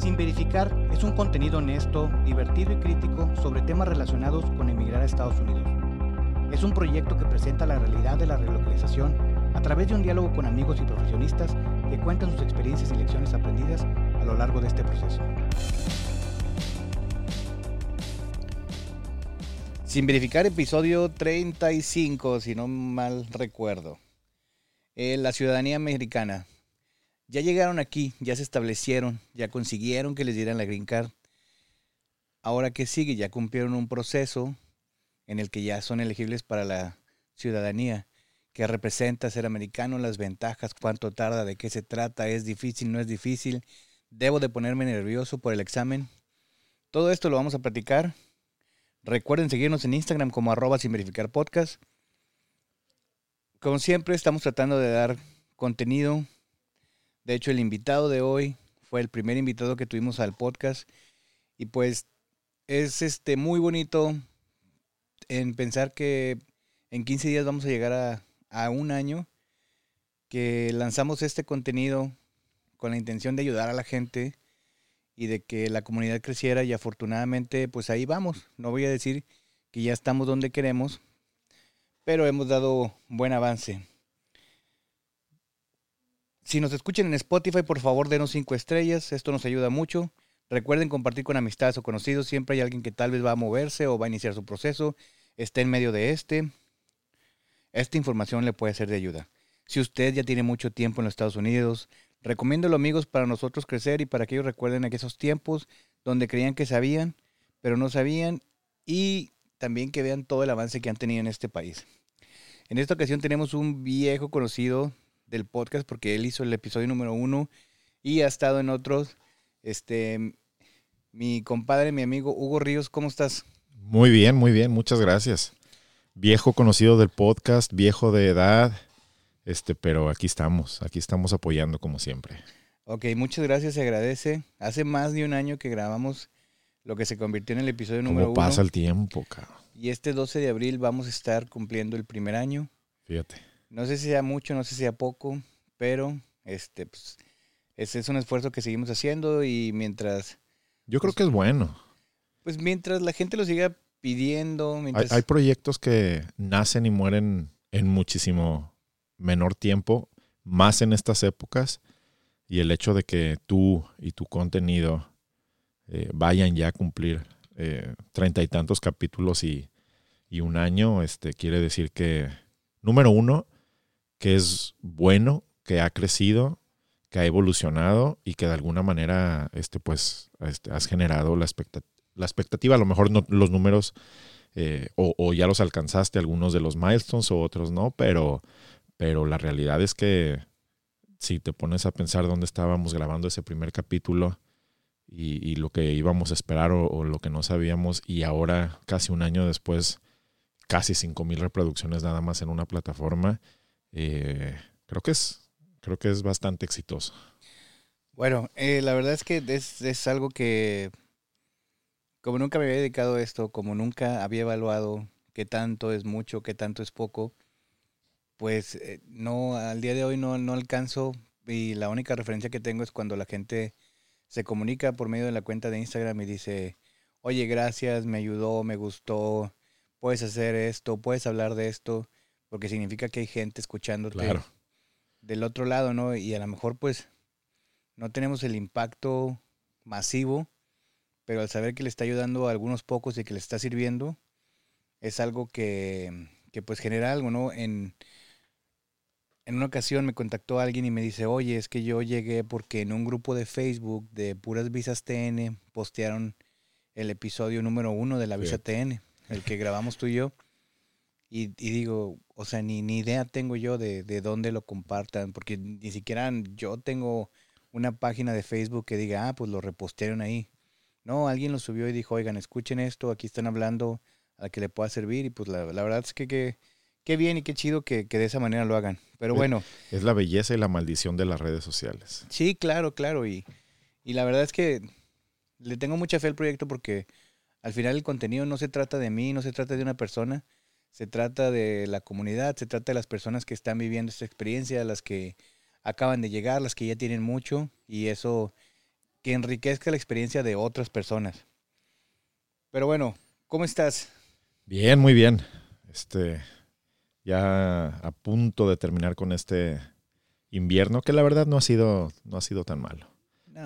Sin Verificar es un contenido honesto, divertido y crítico sobre temas relacionados con emigrar a Estados Unidos. Es un proyecto que presenta la realidad de la relocalización a través de un diálogo con amigos y profesionistas que cuentan sus experiencias y lecciones aprendidas a lo largo de este proceso. Sin verificar episodio 35, si no mal recuerdo. Eh, la ciudadanía americana. Ya llegaron aquí, ya se establecieron, ya consiguieron que les dieran la green card. Ahora que sigue, ya cumplieron un proceso en el que ya son elegibles para la ciudadanía, que representa ser americano, las ventajas, cuánto tarda, de qué se trata, es difícil, no es difícil, debo de ponerme nervioso por el examen. Todo esto lo vamos a platicar. Recuerden seguirnos en Instagram como arroba sin verificar. Como siempre, estamos tratando de dar contenido de hecho, el invitado de hoy fue el primer invitado que tuvimos al podcast y pues es este muy bonito en pensar que en 15 días vamos a llegar a, a un año que lanzamos este contenido con la intención de ayudar a la gente y de que la comunidad creciera y afortunadamente pues ahí vamos. No voy a decir que ya estamos donde queremos, pero hemos dado buen avance. Si nos escuchan en Spotify, por favor denos cinco estrellas, esto nos ayuda mucho. Recuerden compartir con amistades o conocidos, siempre hay alguien que tal vez va a moverse o va a iniciar su proceso, esté en medio de este. Esta información le puede ser de ayuda. Si usted ya tiene mucho tiempo en los Estados Unidos, recomiéndolo amigos para nosotros crecer y para que ellos recuerden aquellos tiempos donde creían que sabían, pero no sabían y también que vean todo el avance que han tenido en este país. En esta ocasión tenemos un viejo conocido del podcast porque él hizo el episodio número uno y ha estado en otros. Este, mi compadre, mi amigo Hugo Ríos, ¿cómo estás? Muy bien, muy bien, muchas gracias. Viejo conocido del podcast, viejo de edad, este, pero aquí estamos, aquí estamos apoyando como siempre. Ok, muchas gracias, se agradece. Hace más de un año que grabamos lo que se convirtió en el episodio número uno. ¿Cómo pasa el tiempo, cabrón? Y este 12 de abril vamos a estar cumpliendo el primer año. Fíjate. No sé si sea mucho, no sé si sea poco, pero este, pues, es un esfuerzo que seguimos haciendo y mientras... Yo creo pues que es bueno. Pues mientras la gente lo siga pidiendo... Hay, proyectos que nacen y mueren en muchísimo menor tiempo, más en estas épocas, y el hecho de que tú y tu contenido eh, vayan ya a cumplir eh, treinta y tantos capítulos y, y, un año, este, quiere decir que, número uno, que es bueno, que ha crecido, que ha evolucionado y que de alguna manera este, pues, este, has generado la, la expectativa. A lo mejor los números eh, o, ya los alcanzaste, algunos de los milestones o otros no, pero, pero la realidad es que si te pones a pensar dónde estábamos grabando ese primer capítulo y, lo que íbamos a esperar o, lo que no sabíamos y ahora casi un año después casi 5.000 reproducciones nada más en una plataforma eh, creo que es creo que es bastante exitoso. Bueno, eh, la verdad es que es, es, algo que como nunca me había dedicado a esto, como nunca había evaluado qué tanto es mucho, qué tanto es poco, pues eh, no, al día de hoy no, no alcanzo y la única referencia que tengo es cuando la gente se comunica por medio de la cuenta de Instagram y dice, oye, gracias, me ayudó, me gustó, puedes hacer esto, puedes hablar de esto porque significa que hay gente escuchándote del otro lado, ¿no? Y a lo mejor pues no tenemos el impacto masivo, pero al saber que le está ayudando a algunos pocos y que le está sirviendo, es algo que, que pues genera algo, ¿no? En, en una ocasión me contactó alguien y me dice, oye, es que yo llegué porque en un grupo de Facebook de puras visas TN postearon el episodio número uno de la visa TN, el que grabamos tú y yo. Y, digo, o sea, ni, ni idea tengo yo de, de, dónde lo compartan, porque ni siquiera yo tengo una página de Facebook que diga, ah, pues lo repostearon ahí. No, alguien lo subió y dijo, oigan, escuchen esto, aquí están hablando a que le pueda servir. Y pues la, verdad es que, qué bien y qué chido que, que, de esa manera lo hagan. Pero bueno. Es la belleza y la maldición de las redes sociales. Sí, claro, claro. Y, y la verdad es que le tengo mucha fe al proyecto porque al final el contenido no se trata de mí, no se trata de una persona se trata de la comunidad, se trata de las personas que están viviendo esta experiencia, las que acaban de llegar, las que ya tienen mucho y eso que enriquezca la experiencia de otras personas. Pero bueno, ¿cómo estás? Bien, muy bien. Este, ya a punto de terminar con este invierno, que la verdad no ha sido, no ha sido tan malo.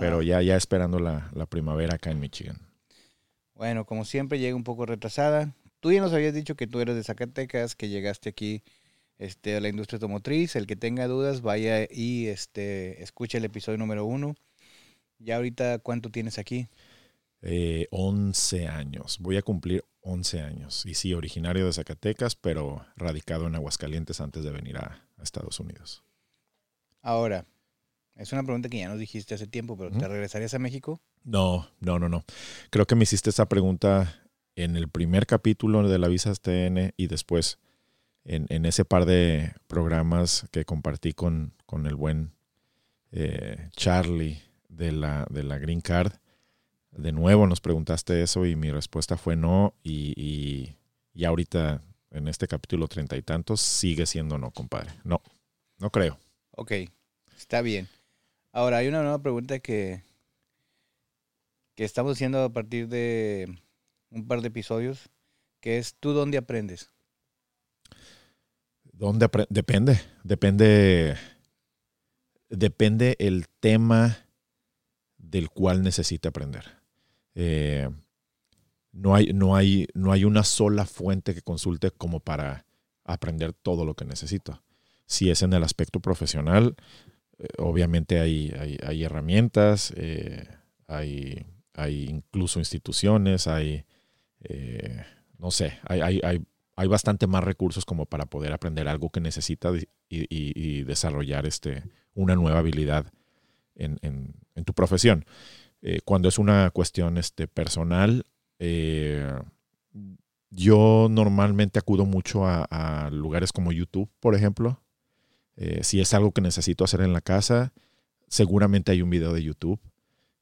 Pero ya, ya esperando la, la, primavera acá en Michigan. Bueno, como siempre, llega un poco retrasada. Tú ya nos habías dicho que tú eres de Zacatecas, que llegaste aquí este, a la industria automotriz. El que tenga dudas, vaya y este, escuche el episodio número uno. Ya ahorita, ¿cuánto tienes aquí? Eh, 11 años. Voy a cumplir 11 años. Y sí, originario de Zacatecas, pero radicado en Aguascalientes antes de venir a, a Estados Unidos. Ahora, es una pregunta que ya nos dijiste hace tiempo, pero ¿te regresarías a México? No, no, no, no. Creo que me hiciste esa pregunta en el primer capítulo de la Visa TN y después en, ese par de programas que compartí con, con el buen eh, Charlie de la, de la Green Card. De nuevo nos preguntaste eso y mi respuesta fue no y, y ahorita en este capítulo treinta y tantos sigue siendo no, compadre. No, no creo. Ok, está bien. Ahora, hay una nueva pregunta que, que estamos haciendo a partir de un par de episodios, que es, ¿tú dónde aprendes? ¿Dónde Depende, depende, depende el tema del cual necesite aprender. Eh, no, hay, no, hay, no hay una sola fuente que consulte como para aprender todo lo que necesito. Si es en el aspecto profesional, eh, obviamente hay, hay, herramientas, eh, hay, hay, incluso instituciones, hay, eh, no sé, hay, hay, bastante más recursos como para poder aprender algo que necesitas y, desarrollar este, una nueva habilidad en, tu profesión. cuando es una cuestión este, personal, yo normalmente acudo mucho a, lugares como YouTube, por ejemplo, eh, si es algo que necesito hacer en la casa, seguramente hay un video de YouTube.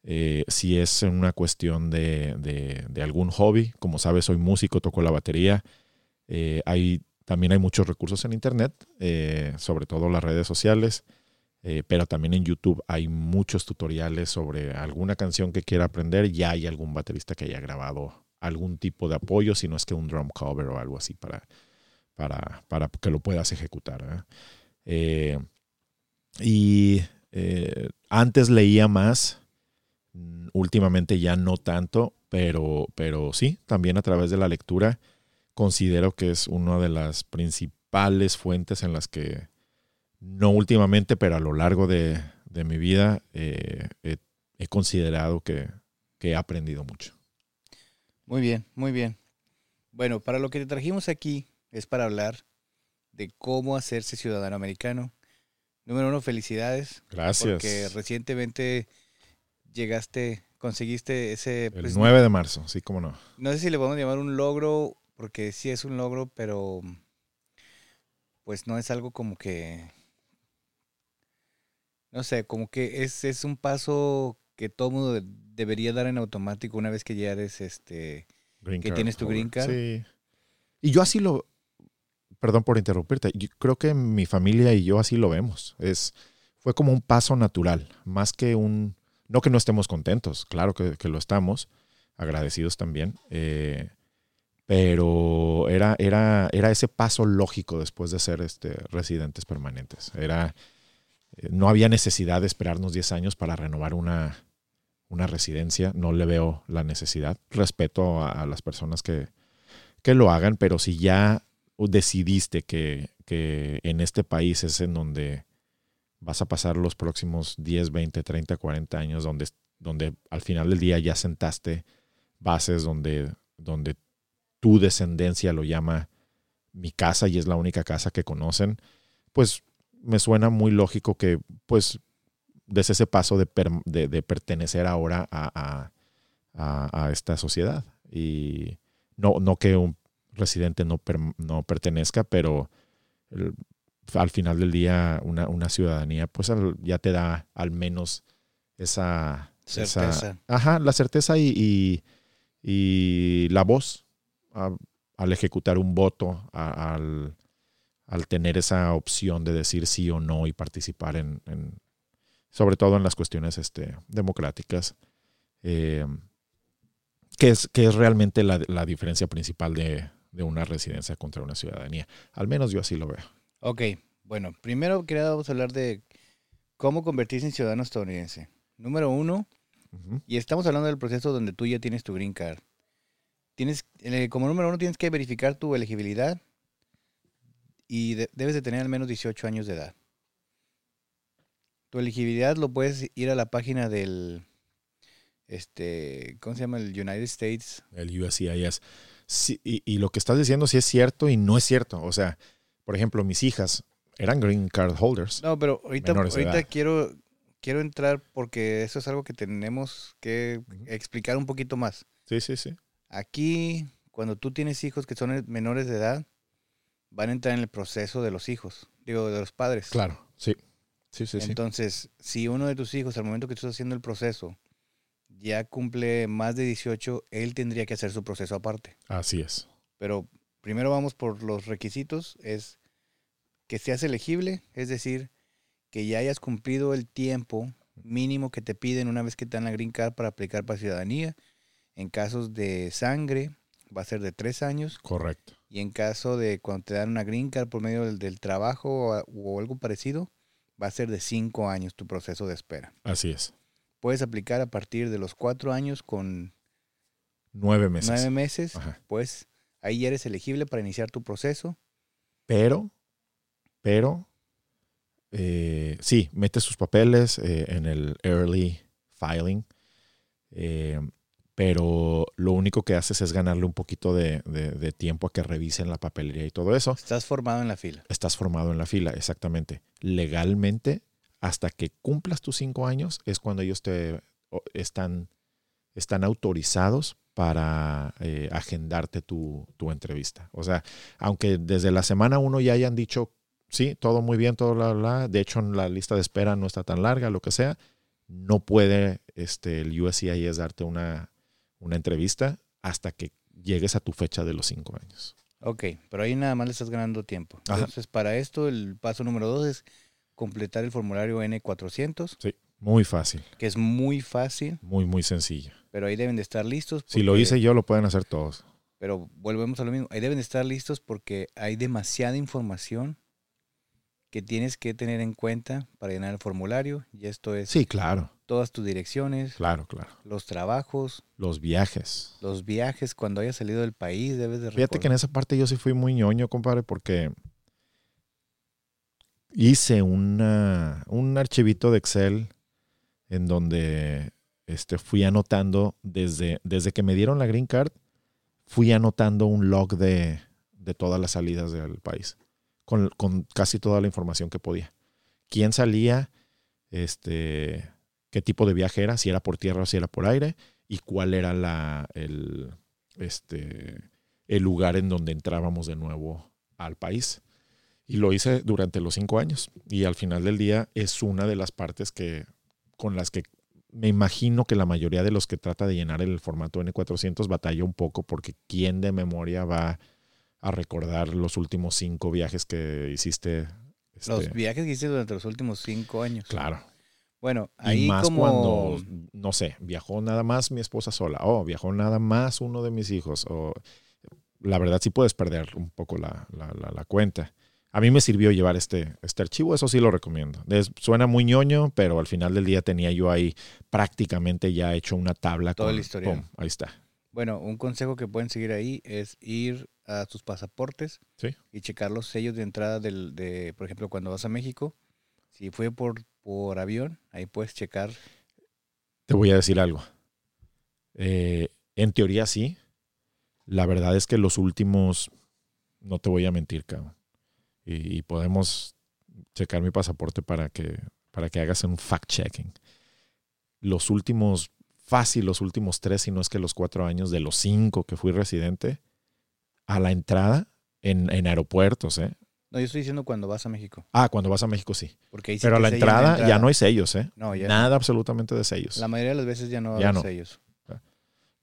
Eh, si es una cuestión de, algún hobby, como sabes, soy músico, toco la batería. Eh, hay, también hay muchos recursos en Internet, sobre todo las redes sociales, pero también en YouTube hay muchos tutoriales sobre alguna canción que quiera aprender. Ya hay algún baterista que haya grabado algún tipo de apoyo, si no es que un drum cover o algo así para, para, para que lo puedas ejecutar. Eh, y eh, antes leía más, últimamente ya no tanto, pero, pero sí, también a través de la lectura considero que es una de las principales fuentes en las que, no últimamente, pero a lo largo de, mi vida, eh, he, considerado que, que he aprendido mucho. Muy bien, muy bien. Bueno, para lo que te trajimos aquí es para hablar de cómo hacerse ciudadano americano. Número uno, felicidades. Gracias. Porque recientemente llegaste, conseguiste ese... El 9 pues, de marzo, sí, cómo no. No sé si le podemos llamar un logro, porque sí es un logro, pero pues no es algo como que... No sé, como que es, es un paso que todo mundo debería dar en automático una vez que ya eres este... que tienes tu green card. Sí. Y yo así lo, perdón por interrumpirte, yo creo que mi familia y yo así lo vemos. Es, fue como un paso natural, más que un, no que no estemos contentos, claro que, lo estamos, agradecidos también, eh, pero era, era, era ese paso lógico después de ser este, residentes permanentes. Era, eh, no había necesidad de esperarnos 10 años para renovar una, una residencia, no le veo la necesidad. Respeto a, las personas que, que lo hagan, pero si ya decidiste que, en este país es en donde vas a pasar los próximos 10, 20, 30, 40 años, donde, donde al final del día ya sentaste bases donde, donde tu descendencia lo llama mi casa y es la única casa que conocen, pues me suena muy lógico que pues des ese paso de, de, pertenecer ahora a, a, a, esta sociedad. Y no, no que un residente no, no pertenezca, pero al final del día una, ciudadanía pues ya te da al menos esa certeza. ajá, la certeza y, y, la voz al ejecutar un voto, al, al, tener esa opción de decir sí o no y participar en, sobre todo en las cuestiones este, democráticas, eh, que, es, que es realmente la, la diferencia principal de, de una residencia contra una ciudadanía. Al menos yo así lo veo. Ok, bueno, primero queríamos hablar de cómo convertirse en ciudadano estadounidense. Número uno, y estamos hablando del proceso donde tú ya tienes tu green card. Tienes, como número uno, tienes que verificar tu elegibilidad y de- debes de tener al menos 18 años de edad. Tu elegibilidad lo puedes ir a la página del, este, ¿cómo se llama? El United States. El USCIS. Sí, y, y lo que estás diciendo sí es cierto y no es cierto. O sea, por ejemplo, mis hijas eran green card holders. No, pero ahorita, quiero, quiero entrar porque eso es algo que tenemos que explicar un poquito más. Sí, sí, sí. Aquí, cuando tú tienes hijos que son menores de edad, van a entrar en el proceso de los hijos, digo, de los padres. Claro, sí. Sí, sí, sí. Entonces, si uno de tus hijos, al momento que tú estás haciendo el proceso, ya cumple más de 18, él tendría que hacer su proceso aparte. Así es. Pero primero vamos por los requisitos, es que seas elegible, es decir, que ya hayas cumplido el tiempo mínimo que te piden una vez que te dan la green card para aplicar para ciudadanía. En casos de sangre, va a ser de tres años. Correcto. Y en caso de cuando te dan una green card por medio del, del trabajo o, o algo parecido, va a ser de cinco años tu proceso de espera. Así es. Puedes aplicar a partir de los cuatro años con Nueve meses. nueve meses. Ajá. Pues ahí ya eres elegible para iniciar tu proceso. Pero, pero, eh, sí, mete sus papeles eh, en el early filing. eh, pero lo único que haces es ganarle un poquito de, de- de tiempo a que revisen la papelería y todo eso. Estás formado en la fila. Estás formado en la fila, exactamente. Legalmente, hasta que cumplas tus cinco años, es cuando ellos te están, están autorizados para eh, agendarte tu, tu entrevista. O sea, aunque desde la semana uno ya hayan dicho, sí, todo muy bien, todo la, la, de hecho la lista de espera no está tan larga, lo que sea, no puede este, el USCIS darte una, una entrevista hasta que llegues a tu fecha de los cinco años. Ok, pero ahí nada más le estás ganando tiempo. Ajá. Entonces, para esto, el paso número dos es completar el formulario N400, Muy fácil, que es muy fácil, muy, muy sencillo. pero ahí deben de estar listos. Si lo hice yo, lo pueden hacer todos. Pero volvemos a lo mismo. Ahí deben de estar listos porque hay demasiada información que tienes que tener en cuenta para llenar el formulario. Y esto es Sí, claro, todas tus direcciones, claro, claro. los trabajos, Los viajes. los viajes, cuando hayas salido del país, debes de Fíjate que en esa parte yo sí fui muy ñoño, compadre, porque hice una, un archivito de Excel en donde este, fui anotando desde, desde que me dieron la green card, fui anotando un log de, de todas las salidas del país, con, con casi toda la información que podía. ¿Quién salía? Este, ¿Qué tipo de viaje era? Si era por tierra o si era por aire. Y cuál era la, el, este, el lugar en donde entrábamos de nuevo al país. Y lo hice durante los cinco años. Y al final del día es una de las partes que, con las que me imagino que la mayoría de los que trata de llenar el formato N400 batalla un poco porque quién de memoria va a recordar los últimos cinco viajes que hiciste. Los este, viajes que hiciste durante los últimos cinco años. claro. Bueno, Y ahí más como... cuando, no sé, viajó nada más mi esposa sola, o viajó nada más uno de mis hijos, o la verdad sí puedes perder un poco la, la- la- la cuenta. A mí me sirvió llevar este, este archivo, eso sí lo recomiendo. Es- suena muy ñoño, pero al final del día tenía yo ahí prácticamente ya hecho una tabla. Todo el con- historial. pum, ahí está. Bueno, un consejo que pueden seguir ahí es ir a sus pasaportes Sí. y checar los sellos de entrada del, de, por ejemplo, cuando vas a México. Si fue por, por avión, ahí puedes checar. Te voy a decir algo. Eh, en teoría sí. La verdad es que los últimos, no te voy a mentir, cabrón. Y, y podemos checar mi pasaporte para que, para que hagas un fact-checking. Los últimos, fácil, los últimos tres, si no es que los cuatro años de los cinco que fui residente, a la entrada en, en aeropuertos, ¿eh? No, yo estoy diciendo cuando vas a México. Ah, cuando vas a México sí. Porque ahí sí Pero a la sellan entrada, ya no hay sellos, ¿eh? No, ya Nada absolutamente de sellos. La mayoría de las veces ya no hay no. sellos.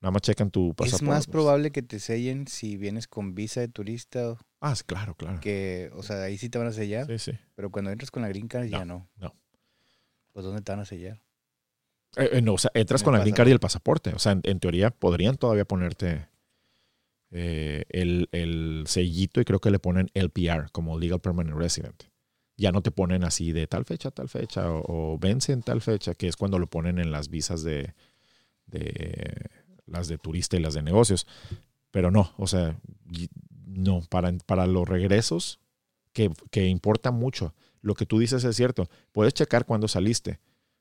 Nada más checan tu pasaporte. Es más pues. probable que te sellen si vienes con visa de turista, Ah, claro, claro. que, o sea, ahí sí te van a sellar, Sí, sí. pero cuando entras con la green card ya no. Pues ¿dónde te van a sellar? Eh, eh, no, o sea, entras En con la green card y el pasaporte. O sea, en, en teoría podrían todavía ponerte eh, el, el sellito y creo que le ponen LPR como Legal Permanent Resident. Ya no te ponen así de tal fecha, tal fecha o, o vence en tal fecha, que es cuando lo ponen en las visas de, de las de turista y las de negocios. Pero no, o sea, no, para, para los regresos, que, que importa mucho. Lo que tú dices es cierto. Puedes checar cuándo saliste,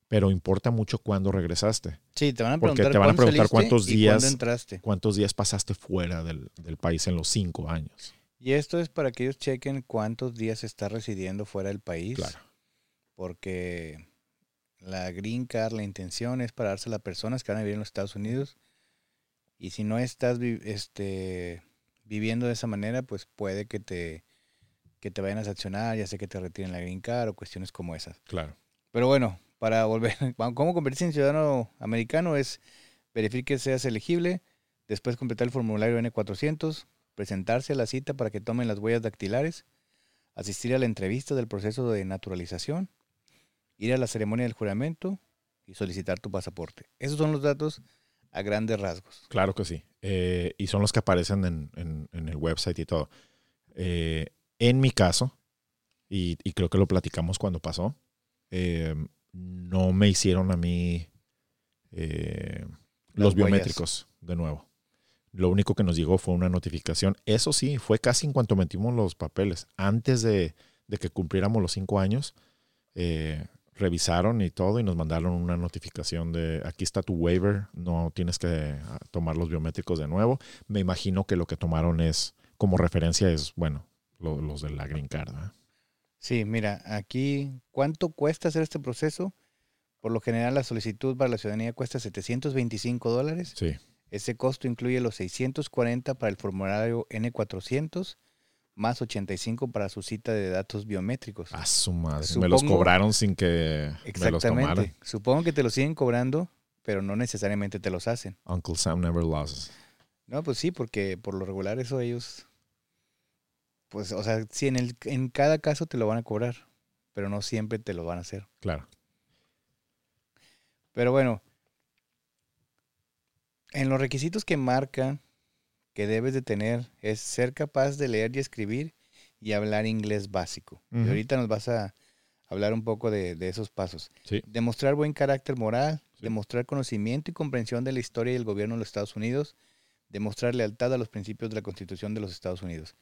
pero importa mucho cuándo regresaste. Sí, te van a Porque preguntar, te van a preguntar cuántos días- entraste. ¿Cuántos días pasaste fuera del, del país en los cinco años? Y esto es para que ellos chequen cuántos días está residiendo fuera del país. Claro. Porque la green card, la intención es para dársela a personas que van a vivir en los Estados Unidos. Y si no estás este, viviendo de esa manera, pues puede que te, que te vayan a sancionar, ya sea que te retiren la green card o cuestiones como esas. Claro. Pero bueno, para volver, ¿cómo convertirse en ciudadano americano? Es verificar que seas elegible, después completar el formulario N400, presentarse a la cita para que tomen las huellas dactilares, asistir a la entrevista del proceso de naturalización, ir a la ceremonia del juramento y solicitar tu pasaporte. Esos son los datos a grandes rasgos. Claro que sí. Eh, y son los que aparecen en, en- en el website y todo. Eh, en mi caso, y, y creo que lo platicamos cuando pasó, eh, no me hicieron a mí los huellas. biométricos de nuevo. Lo único que nos llegó fue una notificación. Eso sí, fue casi en cuanto metimos los papeles. Antes de, de que cumpliéramos los cinco años, eh, revisaron y todo y nos mandaron una notificación de aquí está tu waiver, no tienes que ah, tomar los biométricos de nuevo. Me imagino que lo que tomaron es, como referencia, es, bueno, lo- los de la green card. Sí, mira, aquí, ¿cuánto cuesta hacer este proceso? Por lo general, la solicitud para la ciudadanía cuesta 725 dólares. Sí, Ese costo incluye los 640 para el formulario N400, más 85 para su cita de datos biométricos. a su madre. me los Supongo- cobraron sin que me los tomaran. Exactamente. Supongo que te lo siguen cobrando, pero no necesariamente te los hacen. Uncle Sam never loses. No, pues sí, porque por lo regular eso ellos, pues, o sea, sí, en, el, en cada caso te lo van a cobrar, pero no siempre te lo van a hacer. Claro. Pero bueno, en los requisitos que marca que debes de tener es ser capaz de leer y escribir y hablar inglés básico. Y ahorita nos vas a hablar un poco de, de esos pasos. Sí. Demostrar buen carácter moral, Sí. demostrar conocimiento y comprensión de la historia y el gobierno de los Estados Unidos, demostrar lealtad a los principios de la Constitución de los Estados Unidos.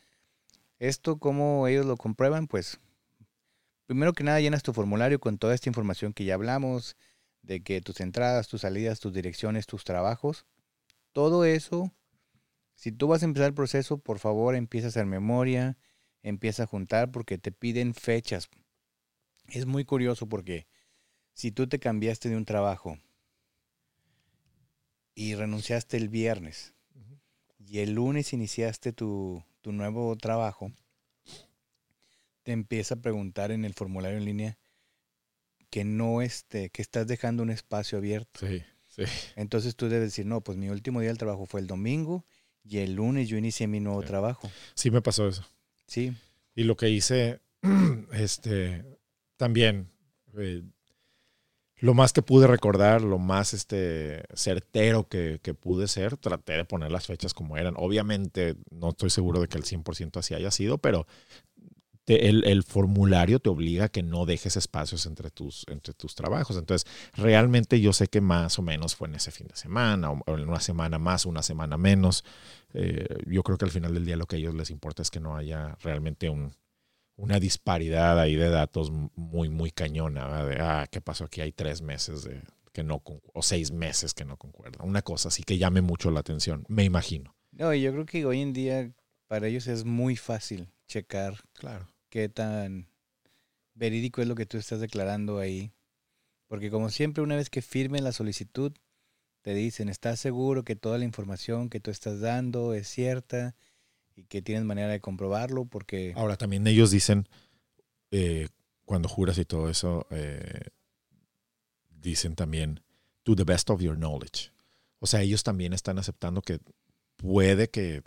Esto, ¿cómo ellos lo comprueban? Pues, primero que nada, llenas tu formulario con toda esta información que ya hablamos, de que tus entradas, tus salidas, tus direcciones, tus trabajos, todo eso, si tú vas a empezar el proceso, por favor, empieza a hacer memoria, empieza a juntar porque te piden fechas. Es muy curioso porque si tú te cambiaste de un trabajo y renunciaste el viernes y el lunes iniciaste tu, tu nuevo trabajo, te empieza a preguntar en el formulario en línea que no este, que estás dejando un espacio abierto. Sí, sí. Entonces tú debes decir, no, pues mi último día del trabajo fue el domingo y el lunes yo inicié mi nuevo Sí. trabajo. Sí me pasó eso. Sí, Y lo que hice, este, también, eh, lo más que pude recordar, lo más este, certero que, que pude ser, traté de poner las fechas como eran. Obviamente, no estoy seguro de que el 100% así haya sido, pero te- el, el formulario te obliga a que no dejes espacios entre tus, entre tus trabajos. Entonces, realmente yo sé que más o menos fue en ese fin de semana, o en una semana más, una semana menos. Eh, yo creo que al final del día lo que a ellos les importa es que no haya realmente un, una disparidad ahí de datos muy, muy cañona. ¿verdad? De, ah, ¿qué pasó aquí? Hay tres meses de que no, o seis meses que no concuerdan. Una cosa así que llame mucho la atención, me imagino. no, yo creo que hoy en día para ellos es muy fácil checar Claro. Qué tan verídico es lo que tú estás declarando ahí. Porque como siempre, una vez que firmen la solicitud, te dicen, ¿estás seguro que toda la información que tú estás dando es cierta y que tienes manera de comprobarlo? Porque... Ahora, también ellos dicen, eh, cuando juras y todo eso, eh, dicen también, to the best of your knowledge. O sea, ellos también están aceptando que puede que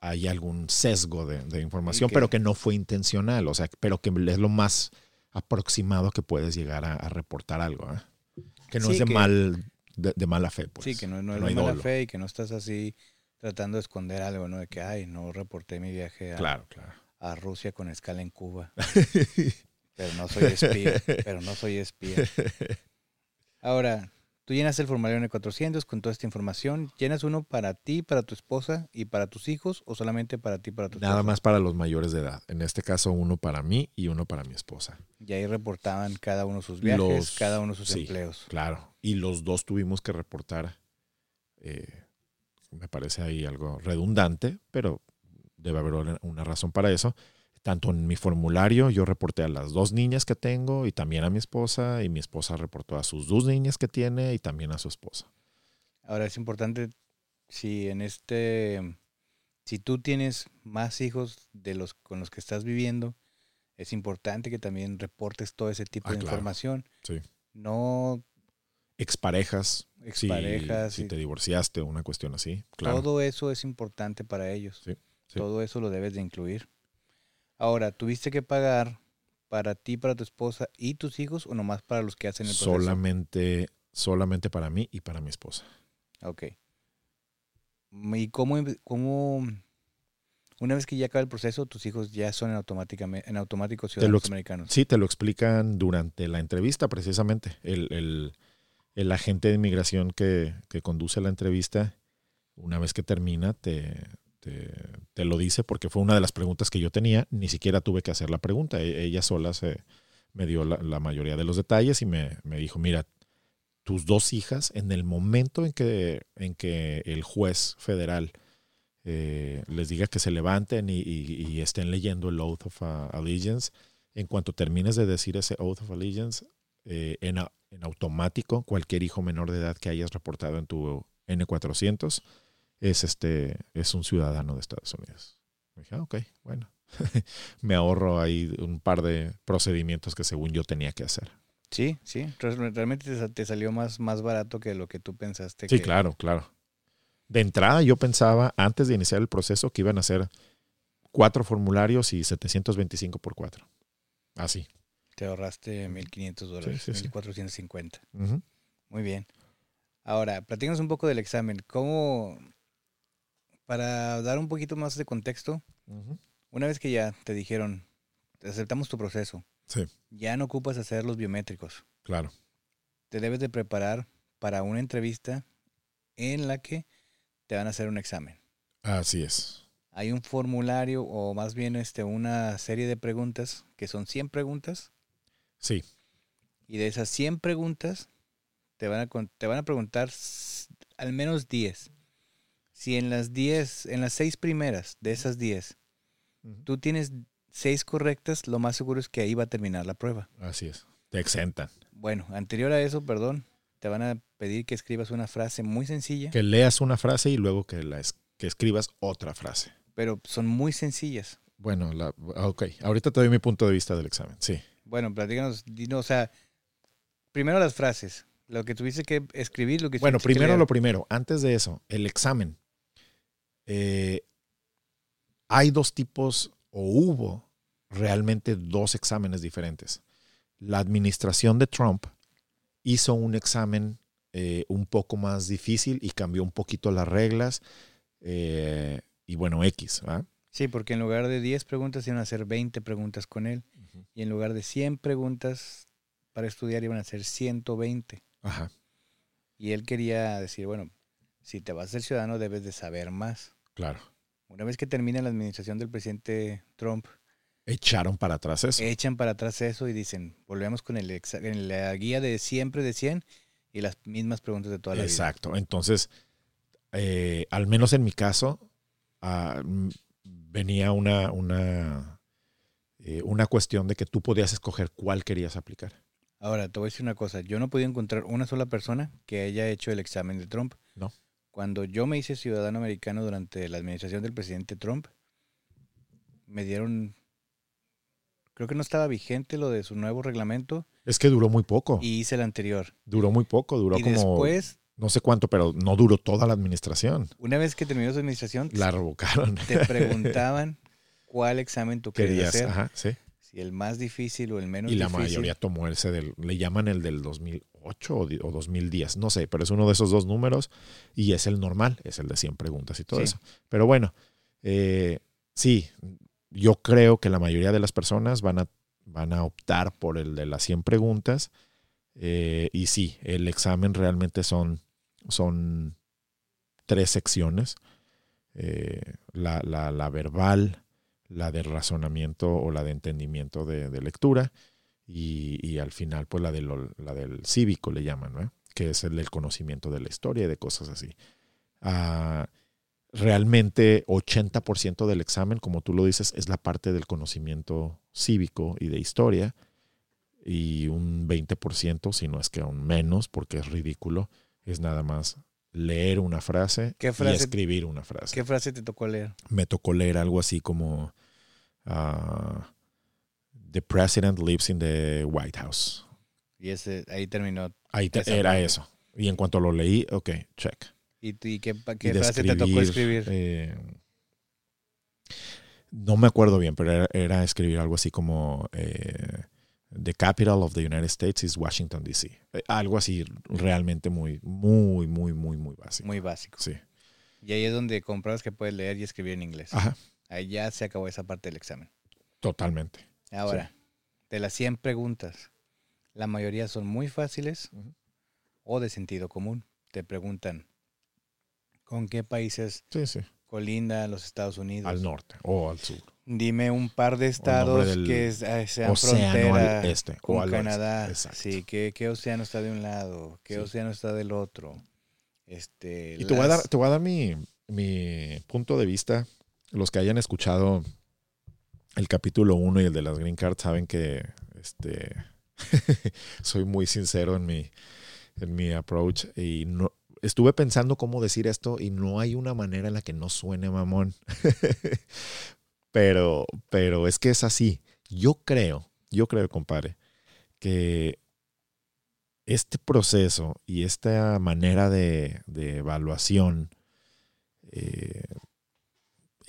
haya algún sesgo de, de información, pero que no fue intencional. O sea, pero que es lo más aproximado que puedes llegar a, a reportar algo. ¿eh? Que no Sí, es de, que- mal, de, de mala fe. Pues. sí, que no, no es hay de mala dolo. fe y que no estás así tratando de esconder algo, ¿no? De que, ay, no reporté mi viaje a, Claro, claro. a Rusia con escala en Cuba. pero no soy espía, pero no soy espía. Ahora, tú llenas el formulario N400 con toda esta información. ¿Llenas uno para ti, para tu esposa y para tus hijos o solamente para ti, para tu esposa? Nada más para los mayores de edad. En este caso, uno para mí y uno para mi esposa. Y ahí reportaban cada uno sus viajes, Los- cada uno sus sí. empleos. Claro. Y los dos tuvimos que reportar. eh, me parece ahí algo redundante, pero debe haber una- una razón para eso. Tanto en mi formulario, yo reporté a las dos niñas que tengo y también a mi esposa, y mi esposa reportó a sus dos niñas que tiene y también a su esposa. Ahora es importante si en este, si tú tienes más hijos de los con los que estás viviendo, es importante que también reportes todo ese tipo Ah, de claro. información. Sí. No Exparejas, si- exparejas, si, y te divorciaste o una cuestión así. Claro. todo eso es importante para ellos. Sí, sí. Todo eso lo debes de incluir. Ahora, ¿tuviste que pagar para ti, para tu esposa y tus hijos o nomás para los que hacen el proceso? solamente, solamente para mí y para mi esposa. Ok. ¿Y cómo, cómo una vez que ya acaba el proceso, tus hijos ya son en, automáticamente, en automático ciudadanos americanos? Sí, te lo explican durante la entrevista, precisamente. El, el- el agente de inmigración que, que conduce la entrevista, una vez que termina, te, te, lo dice porque fue una de las preguntas que yo tenía. Ni siquiera tuve que hacer la pregunta. E- Ella sola se, me dio la, mayoría de los detalles y me, me dijo, mira, tus dos hijas, en el momento en que, en que el juez federal eh, les diga que se levanten y, estén leyendo el Oath of uh, Allegiance, en cuanto termines de decir ese Oath of Allegiance, eh, en, en automático, cualquier hijo menor de edad que hayas reportado en tu N400 es, este, es un ciudadano de Estados Unidos. Dije, ah, ok, bueno. Me ahorro ahí un par de procedimientos que según yo tenía que hacer. Sí, sí. Re- Realmente te, sa- te salió más, más barato que lo que tú pensaste. Sí, que- claro, claro. De entrada yo pensaba, antes de iniciar el proceso, que iban a ser cuatro formularios y 725 por cuatro. Así. Te ahorraste 1.500 dólares, sí, sí. 1.450. Ujú. Muy bien. Ahora, platícanos un poco del examen. ¿Cómo, para dar un poquito más de contexto, una vez que ya te dijeron, aceptamos tu proceso, Sí. ya no ocupas hacer los biométricos. Claro. te debes de preparar para una entrevista en la que te van a hacer un examen. Así es. Hay un formulario o más bien este, una serie de preguntas que son 100 preguntas Sí. y de esas 100 preguntas te van a, te van a preguntar al menos 10. Si en las 10, en las 6 primeras de esas 10, tú tienes 6 correctas, lo más seguro es que ahí va a terminar la prueba. Así es. Te exentan. Bueno, anterior a eso, perdón, te van a pedir que escribas una frase muy sencilla. Que leas una frase y luego que, la es- que escribas otra frase. pero son muy sencillas. Bueno, la, ok. Ahorita te doy mi punto de vista del examen. Sí. Bueno, platícanos, dinos, o sea, primero las frases, lo que tuviste que escribir, lo que Bueno, que primero lo primero. Antes de eso, el examen. Eh, hay dos tipos, o hubo realmente dos exámenes diferentes. La administración de Trump hizo un examen eh, un poco más difícil y cambió un poquito las reglas. eh, y bueno, X. ¿va? Sí, porque en lugar de 10 preguntas iban a hacer 20 preguntas con él, y en lugar de 100 preguntas para estudiar iban a ser 120. Ajá, Y él quería decir, bueno, si te vas a ser ciudadano debes de saber más. Claro. Una vez que termina la administración del presidente Trump, Echaron para atrás eso. echan para atrás eso y dicen, volvemos con el en la guía de siempre de 100 y las mismas preguntas de toda la vida. Exacto. Entonces, eh, al menos en mi caso, ah, venía una, una, eh, una cuestión de que tú podías escoger cuál querías aplicar. Ahora, te voy a decir una cosa. Yo no podía encontrar una sola persona que haya hecho el examen de Trump. No. Cuando yo me hice ciudadano americano durante la administración del presidente Trump, me dieron... Creo que no estaba vigente lo de su nuevo reglamento Es que duró muy poco. y hice el anterior. duró muy poco, duró y como después, no sé cuánto, pero no duró toda la administración. una vez que terminó su administración, La revocaron. te preguntaban cuál examen tú querías Querías, hacer. ajá, sí. si el más difícil o el menos Y la difícil. mayoría tomó ese del, le llaman el del 2008 o, o 2010, no sé, pero es uno de esos dos números y es el normal, es el de 100 preguntas y todo Sí. eso. Pero bueno, eh, sí, yo creo que la mayoría de las personas van a, van a optar por el de las 100 preguntas eh, y sí, el examen realmente son, son tres secciones, eh, la, la- la verbal, la de razonamiento o la de entendimiento de, de lectura y, y al final pues la, de lo- la del cívico le llaman, ¿no? que es el del conocimiento de la historia y de cosas así. Ah, realmente 80% del examen, como tú lo dices, es la parte del conocimiento cívico y de historia y un 20%, si no es que aún menos, porque es ridículo, es nada más leer una frase, ¿Qué y frase- escribir una frase ¿Qué frase te tocó leer? me tocó leer algo así como ah, The President lives in the White House. Y ese, ahí terminó. Ahí te- era parte. eso. Y en cuanto lo leí, ok, check. ¿Y, y qué, Y frase te tocó escribir? eh, no me acuerdo bien, pero era, era escribir algo así como eh, The capital of the United States is Washington, D.C. Eh, algo así realmente muy, muy, muy, muy, muy básico. Muy básico. Sí. Y ahí es donde compruebas que puedes leer y escribir en inglés. Ajá, Ahí ya se acabó esa parte del examen. totalmente. Ahora, de las 100 preguntas, la mayoría son muy fáciles o de sentido común. Te preguntan, ¿con qué países Sí, sí. colindan los Estados Unidos? Al norte o al sur. Dime un par de estados que ah, sean frontera al este o con al oeste. Canadá. Sí, ¿qué, qué océano está de un lado? ¿Qué océano está del otro? Este, Y te voy a dar, te voy a dar mi, mi punto de vista. Los que hayan escuchado el capítulo 1 y el de las green cards saben que este, soy muy sincero en mi, en mi approach y no, estuve pensando cómo decir esto y no hay una manera en la que no suene mamón. pero, pero es que es así. Yo creo, yo creo, compadre, que este proceso y esta manera de, de evaluación eh,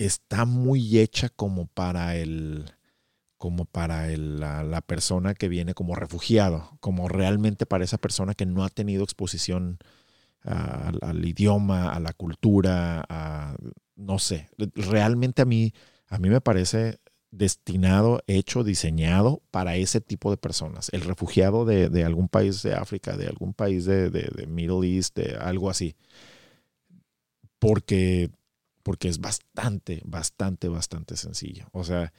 está muy hecha como para el como para el- la, persona que viene como refugiado, como realmente para esa persona que no ha tenido exposición al idioma, a la cultura, a, no sé. Realmente a mí, a mí me parece destinado, hecho, diseñado para ese tipo de personas. El refugiado de, de algún país de África, de algún país de, de- de Middle East, de algo así. Porque, porque es bastante, bastante, bastante sencillo. O sea,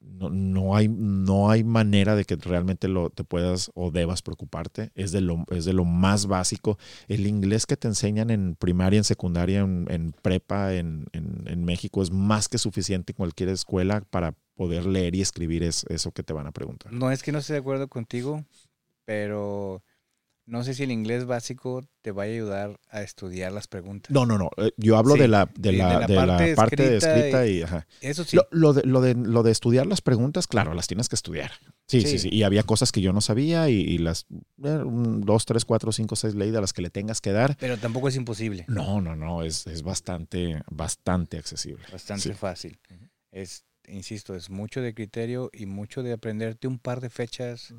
no, no hay, no hay manera de que realmente lo, te puedas o debas preocuparte. Es de, lo, es de lo más básico. El inglés que te enseñan en primaria, en secundaria, en, prepa, en, en- México es más que suficiente en cualquier escuela para poder leer y escribir es, eso que te van a preguntar. No es que no esté de acuerdo contigo, pero no sé si el inglés básico te va a ayudar a estudiar las preguntas. No, no, no. eh, Yo hablo Sí, de la, de la, de la de la parte escrita escrita y, ajá. Eso sí. Lo, lo de, lo, de, lo de estudiar las preguntas, claro, las tienes que estudiar. Sí, sí, Sí. sí. Y había cosas que yo no sabía y, y las eh, un, dos, tres, cuatro, cinco, seis leyes a las que le tengas que dar. Pero tampoco es imposible. No, no, no. Es, es bastante, bastante accesible. Bastante Sí. fácil. Es, insisto, es mucho de criterio y mucho de aprenderte un par de fechas,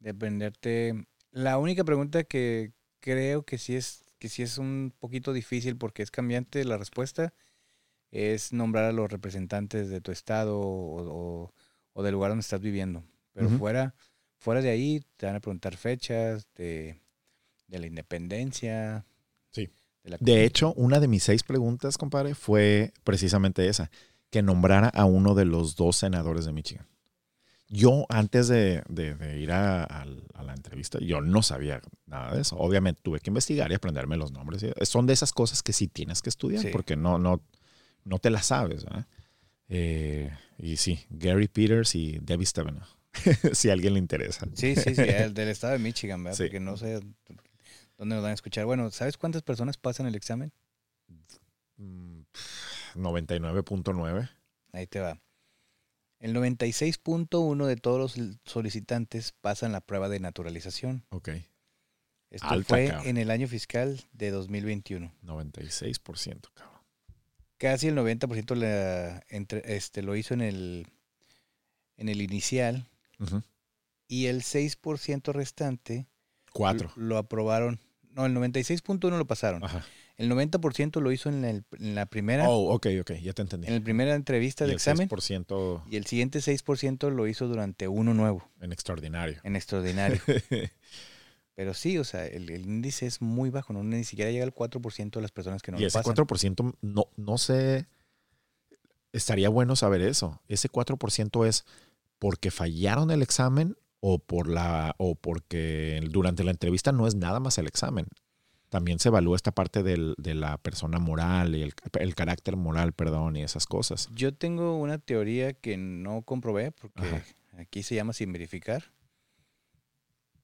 de aprenderte. La única pregunta que creo que sí es que sí es un poquito difícil porque es cambiante la respuesta es nombrar a los representantes de tu estado o, o- o del lugar donde estás viviendo. Pero fuera, fuera de ahí te van a preguntar fechas de, de la independencia. Sí. De, la- De hecho, una de mis seis preguntas, compadre, fue precisamente esa, que nombrara a uno de los dos senadores de Michigan. Yo, antes de, de- de ir a, la entrevista, yo no sabía nada de eso. Obviamente tuve que investigar y aprenderme los nombres. Son de esas cosas que sí tienes que estudiar, Sí. porque no, no, no te las sabes. Eh, y sí, Gary Peters y Debbie Stabenow, si a alguien le interesa. Sí, sí, sí, el del estado de Michigan, ¿verdad? Sí. Porque no sé dónde nos van a escuchar. Bueno, ¿sabes cuántas personas pasan el examen? Mm, 99.9. Ahí te va. El 96.1 de todos los solicitantes pasan la prueba de naturalización. Ok. Esto Alta, fue cabrón. en el año fiscal de 2021. 96%, cabrón. Casi el 90% la, entre, este, lo hizo en el, en el inicial Ujú. y el 6% restante Cuatro. lo, lo aprobaron. No, el 96.1 lo pasaron. Ajá. El 90% lo hizo en, el- en la primera Oh, ok, ok, ya te entendí. en la primera entrevista de examen 6% y el siguiente 6% lo hizo durante uno nuevo, en extraordinario. en extraordinario. Pero sí, o sea, el, el índice es muy bajo, no ni siquiera llega al 4% de las personas que no y lo ese pasan. 4% no, no sé. Estaría bueno saber eso. Ese 4% es porque fallaron el examen o por la o porque durante la entrevista no es nada más el examen. También se evalúa esta parte del- de la persona moral y el, el carácter moral, perdón, y esas cosas. Yo tengo una teoría que no comprobé porque Ajá. aquí se llama sin verificar,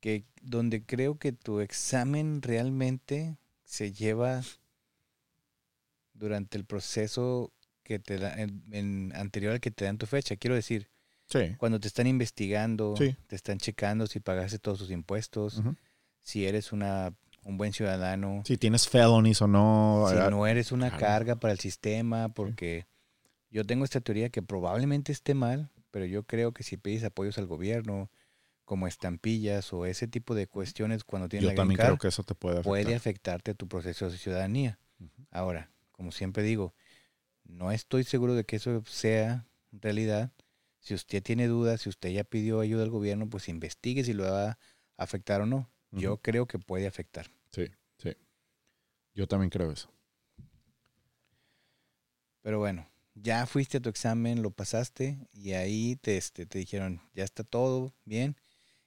que donde creo que tu examen realmente se lleva durante el proceso que te da, en, en- anterior al que te dan tu fecha. Quiero decir, Sí. cuando te están investigando, Sí. te están checando si pagaste todos tus impuestos, Ujú. si eres una, un buen ciudadano, Si tienes felonies o no. si no eres una claro. carga para el sistema, porque yo tengo esta teoría que probablemente esté mal, pero yo creo que si pides apoyos al gobierno, como estampillas o ese tipo de cuestiones cuando tienes yo la también creo que eso te puede afectar. puede afectarte a tu proceso de ciudadanía. Ahora, como siempre digo, no estoy seguro de que eso sea realidad. Si usted tiene dudas, si usted ya pidió ayuda al gobierno, pues investigue si lo va a afectar o no. Yo creo que puede afectar. Sí, sí. Yo también creo eso. Pero bueno, ya fuiste a tu examen, lo pasaste y ahí te, este, te dijeron, ya está todo bien,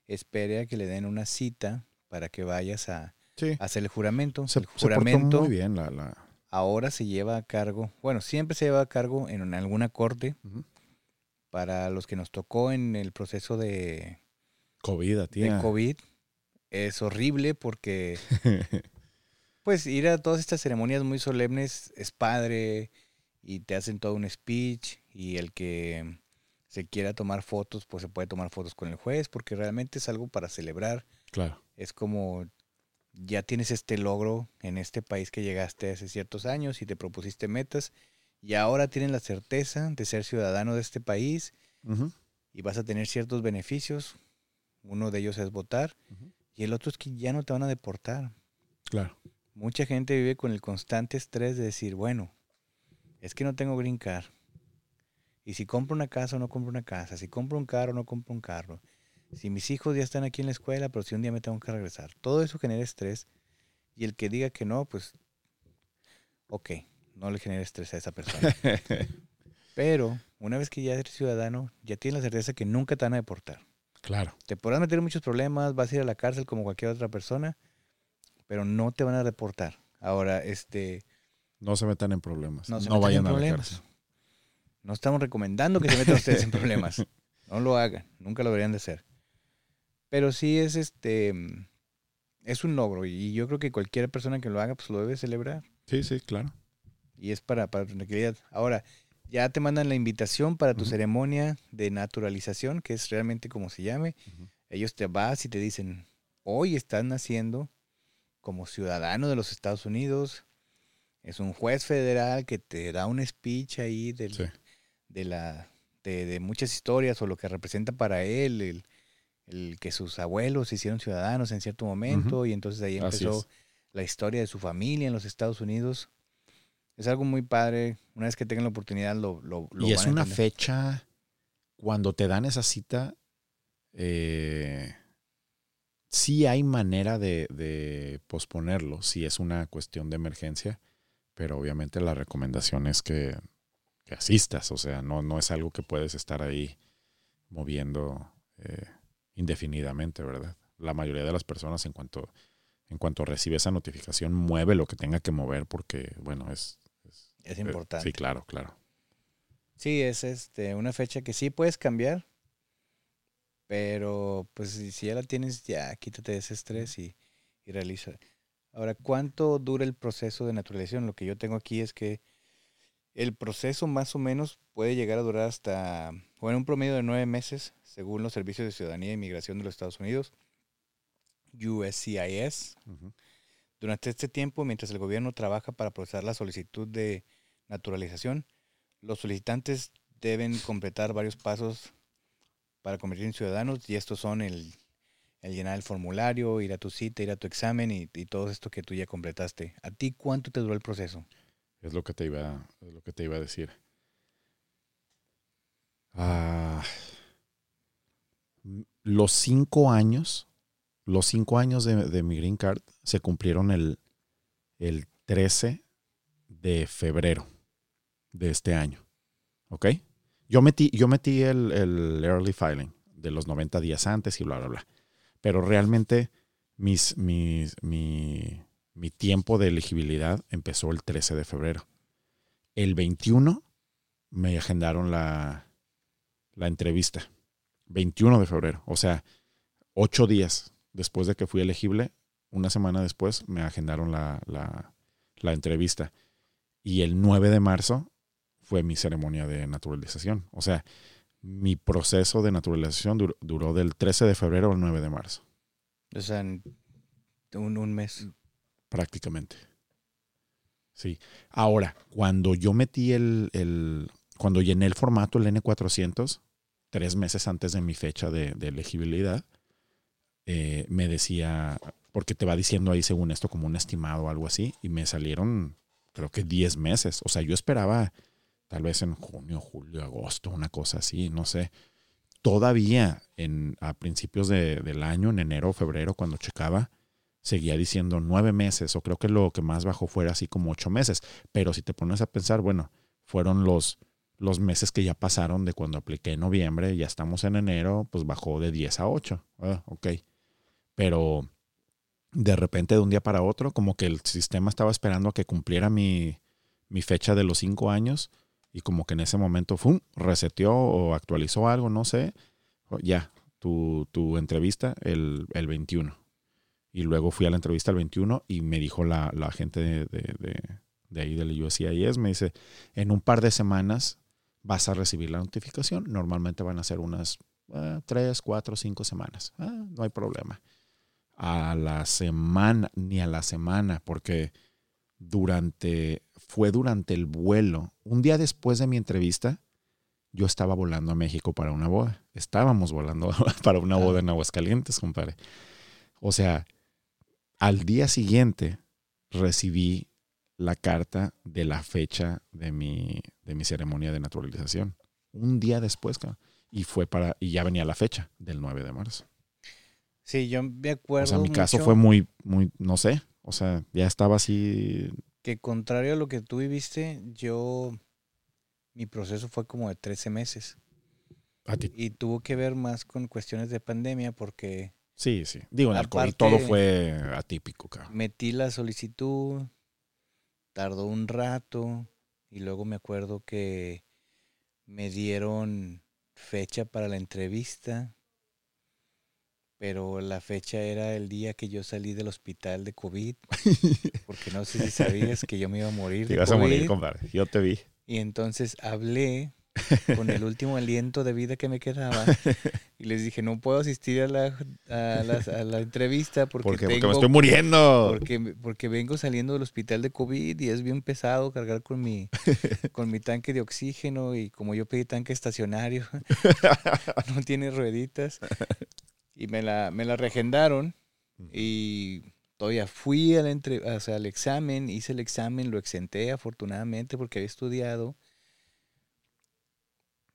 espere a que le den una cita para que vayas a, Sí. a hacer el juramento. Se, el se juramento muy bien la, la- ahora se lleva a cargo, bueno, siempre se lleva a cargo en una- alguna corte para los que nos tocó en el proceso de, COVID a ti. de. COVID. Es horrible porque pues ir a todas estas ceremonias muy solemnes es padre y te hacen todo un speech y el que se quiera tomar fotos pues se puede tomar fotos con el juez porque realmente es algo para celebrar. claro. Es como ya tienes este logro en este país que llegaste hace ciertos años y te propusiste metas y ahora tienes la certeza de ser ciudadano de este país y vas a tener ciertos beneficios. Uno de ellos es votar Ujú. Y el otro es que ya no te van a deportar. Claro. Mucha gente vive con el constante estrés de decir, bueno, es que no tengo green card. Y si compro una casa o no compro una casa, si compro un carro o no compro un carro, si mis hijos ya están aquí en la escuela, pero si un día me tengo que regresar. Todo eso genera estrés. Y el que diga que no, pues, ok, no le genera estrés a esa persona. Pero una vez que ya eres ciudadano, ya tienes la certeza que nunca te van a deportar. Claro. Te podrás meter en muchos problemas, vas a ir a la cárcel como cualquier otra persona, pero no te van a deportar. Ahora, este, No se metan en problemas. no No, se metan vayan en a la problemas. cárcel. No estamos recomendando que se metan ustedes en problemas. No lo hagan, nunca lo deberían de hacer. Pero sí es este es un logro y yo creo que cualquier persona que lo haga pues lo debe celebrar Sí, sí, claro. y es para para tranquilidad. Ahora, ya te mandan la invitación para tu ceremonia de naturalización, que es realmente como se llame. Ellos te vas y te dicen, hoy estás naciendo como ciudadano de los Estados Unidos. Es un juez federal que te da un speech ahí del- Sí. de, la, de, de muchas historias o lo que representa para él, el, el que sus abuelos se hicieron ciudadanos en cierto momento y entonces ahí empezó la historia de su familia en los Estados Unidos. Es algo muy padre. Una vez que tengan la oportunidad lo, lo, lo y van es a una fecha, cuando te dan esa cita, eh, sí hay manera de, de posponerlo, si es una cuestión de emergencia, pero obviamente la recomendación es que, que asistas, o sea, no, no es algo que puedes estar ahí moviendo eh, indefinidamente, ¿verdad? La mayoría de las personas en cuanto, en cuanto recibe esa notificación mueve lo que tenga que mover porque, bueno, es... es- eh, importante. sí, claro, claro. Sí, es este, una fecha que sí puedes cambiar, pero pues si, ya la tienes, ya quítate ese estrés y, y realiza. Ahora, ¿cuánto dura el proceso de naturalización? Lo que yo tengo aquí es que el proceso más o menos puede llegar a durar hasta, bueno, un promedio de nueve meses, según los servicios de ciudadanía e inmigración de los Estados Unidos, USCIS. Ujú. Durante este tiempo, mientras el gobierno trabaja para procesar la solicitud de naturalización, los solicitantes deben completar varios pasos para convertir en ciudadanos y estos son el, el llenar el formulario, ir a tu cita, ir a tu examen y, y, todo esto que tú ya completaste. ¿A ti cuánto te duró el proceso? Es lo que te iba, es lo que te iba a decir. Ah, los cinco años, los cinco años de, mi green card se cumplieron el, el 13 de febrero de este año. ¿Ok? Yo metí, yo metí el, el, early filing de los 90 días antes y bla, bla, bla. Pero realmente mi, mi tiempo de elegibilidad empezó el 13 de febrero. El 21 me agendaron la, la entrevista. 21 de febrero. O sea, ocho días después de que fui elegible, una semana después me agendaron la, la, la entrevista. Y el 9 de marzo fue mi ceremonia de naturalización. O sea, mi proceso de naturalización duró, duró del 13 de febrero al 9 de marzo. O sea, en un, un mes. Prácticamente. Sí. Ahora, cuando yo metí el, el, cuando llené el formato, el N400, tres meses antes de mi fecha de, de elegibilidad, eh, me decía, porque te va diciendo ahí según esto como un estimado o algo así, y me salieron creo que 10 meses. O sea, yo esperaba tal vez en junio, julio, agosto, una cosa así, no sé. Todavía en, a principios de, del año, en enero, febrero, cuando checaba, seguía diciendo nueve meses, o creo que lo que más bajó fuera así como ocho meses. Pero si te pones a pensar, bueno, fueron los, los meses que ya pasaron de cuando apliqué en noviembre, ya estamos en enero, pues bajó de 10 a 8. Ah, ok. Pero de repente, de un día para otro, como que el sistema estaba esperando a que cumpliera mi, mi fecha de los cinco años y como que en ese momento ¡fum! reseteó o actualizó algo, no sé. Ya, tu, tu entrevista el, el, 21. Y luego fui a la entrevista el 21 y me dijo la, la gente de, de, ahí del USCIS, me dice, en un par de semanas vas a recibir la notificación. Normalmente van a ser unas uh, tres, cuatro, cinco semanas. Ah, no hay problema. A la semana, ni a la semana, porque durante fue durante el vuelo, un día después de mi entrevista, yo estaba volando a México para una boda. Estábamos volando para una boda en Aguascalientes, compadre. O sea, al día siguiente recibí la carta de la fecha de mi, de mi ceremonia de naturalización. Un día después, y fue para, y ya venía la fecha del 9 de marzo. Sí, yo me acuerdo. O sea, mi mucho... caso fue muy, muy, no sé, o sea, ya estaba así que contrario a lo que tú viviste, yo, mi proceso fue como de 13 meses. A ti. Y tuvo que ver más con cuestiones de pandemia porque... Sí, sí. Digo, en el COVID todo fue atípico, cabrón. Metí la solicitud, tardó un rato y luego me acuerdo que me dieron fecha para la entrevista pero la fecha era el día que yo salí del hospital de COVID, porque no sé si sabías que yo me iba a morir. Te ibas COVID. a morir, compadre. Yo te vi. Y entonces hablé con el último aliento de vida que me quedaba y les dije, no puedo asistir a la, a la, a la entrevista porque, ¿Por tengo, porque me estoy muriendo. Porque, porque vengo saliendo del hospital de COVID y es bien pesado cargar con mi, con mi tanque de oxígeno y como yo pedí tanque estacionario, no tiene rueditas. Y me la, me la regendaron y todavía fui al, entre, o sea, al examen, hice el examen, lo exenté afortunadamente porque había estudiado.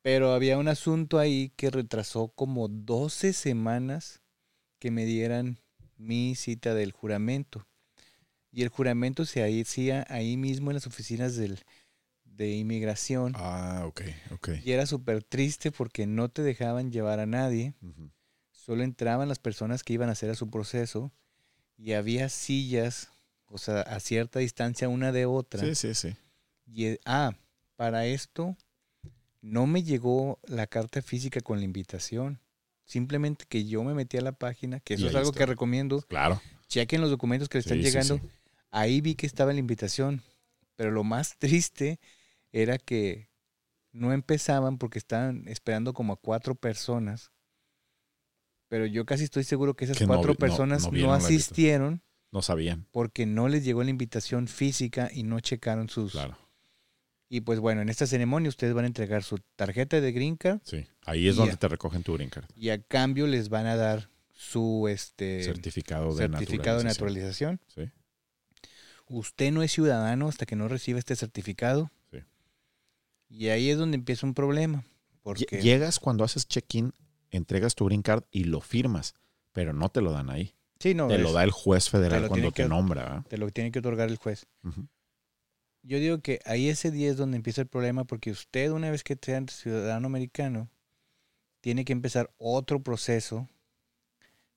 Pero había un asunto ahí que retrasó como 12 semanas que me dieran mi cita del juramento. Y el juramento se hacía ahí mismo en las oficinas del, de inmigración. Ah, ok, ok. Y era súper triste porque no te dejaban llevar a nadie. Uh -huh solo entraban las personas que iban a hacer a su proceso y había sillas, o sea, a cierta distancia una de otra. Sí, sí, sí. Y, ah, para esto no me llegó la carta física con la invitación. Simplemente que yo me metí a la página, que eso es algo está. que recomiendo. Claro. Chequen los documentos que le están sí, llegando. Sí, sí. Ahí vi que estaba la invitación. Pero lo más triste era que no empezaban porque estaban esperando como a cuatro personas pero yo casi estoy seguro que esas que cuatro no, personas no, no, no asistieron. No sabían. Porque no les llegó la invitación física y no checaron sus, claro. Y pues bueno, en esta ceremonia ustedes van a entregar su tarjeta de green card Sí. Ahí es donde te recogen tu green card. y a cambio les van a dar su este Certificado de certificado de naturalización. naturalización. Sí. Usted no es ciudadano hasta que no reciba este certificado. Sí. Y ahí es donde empieza un problema. Porque Llegas cuando haces check-in, entregas tu green card y lo firmas, pero no te lo dan ahí. sí, no, te lo da el juez federal cuando que- te nombra. te lo tiene que otorgar el juez. Yo digo que ahí ese día es donde empieza el problema porque usted una vez que sea ciudadano americano tiene que empezar otro proceso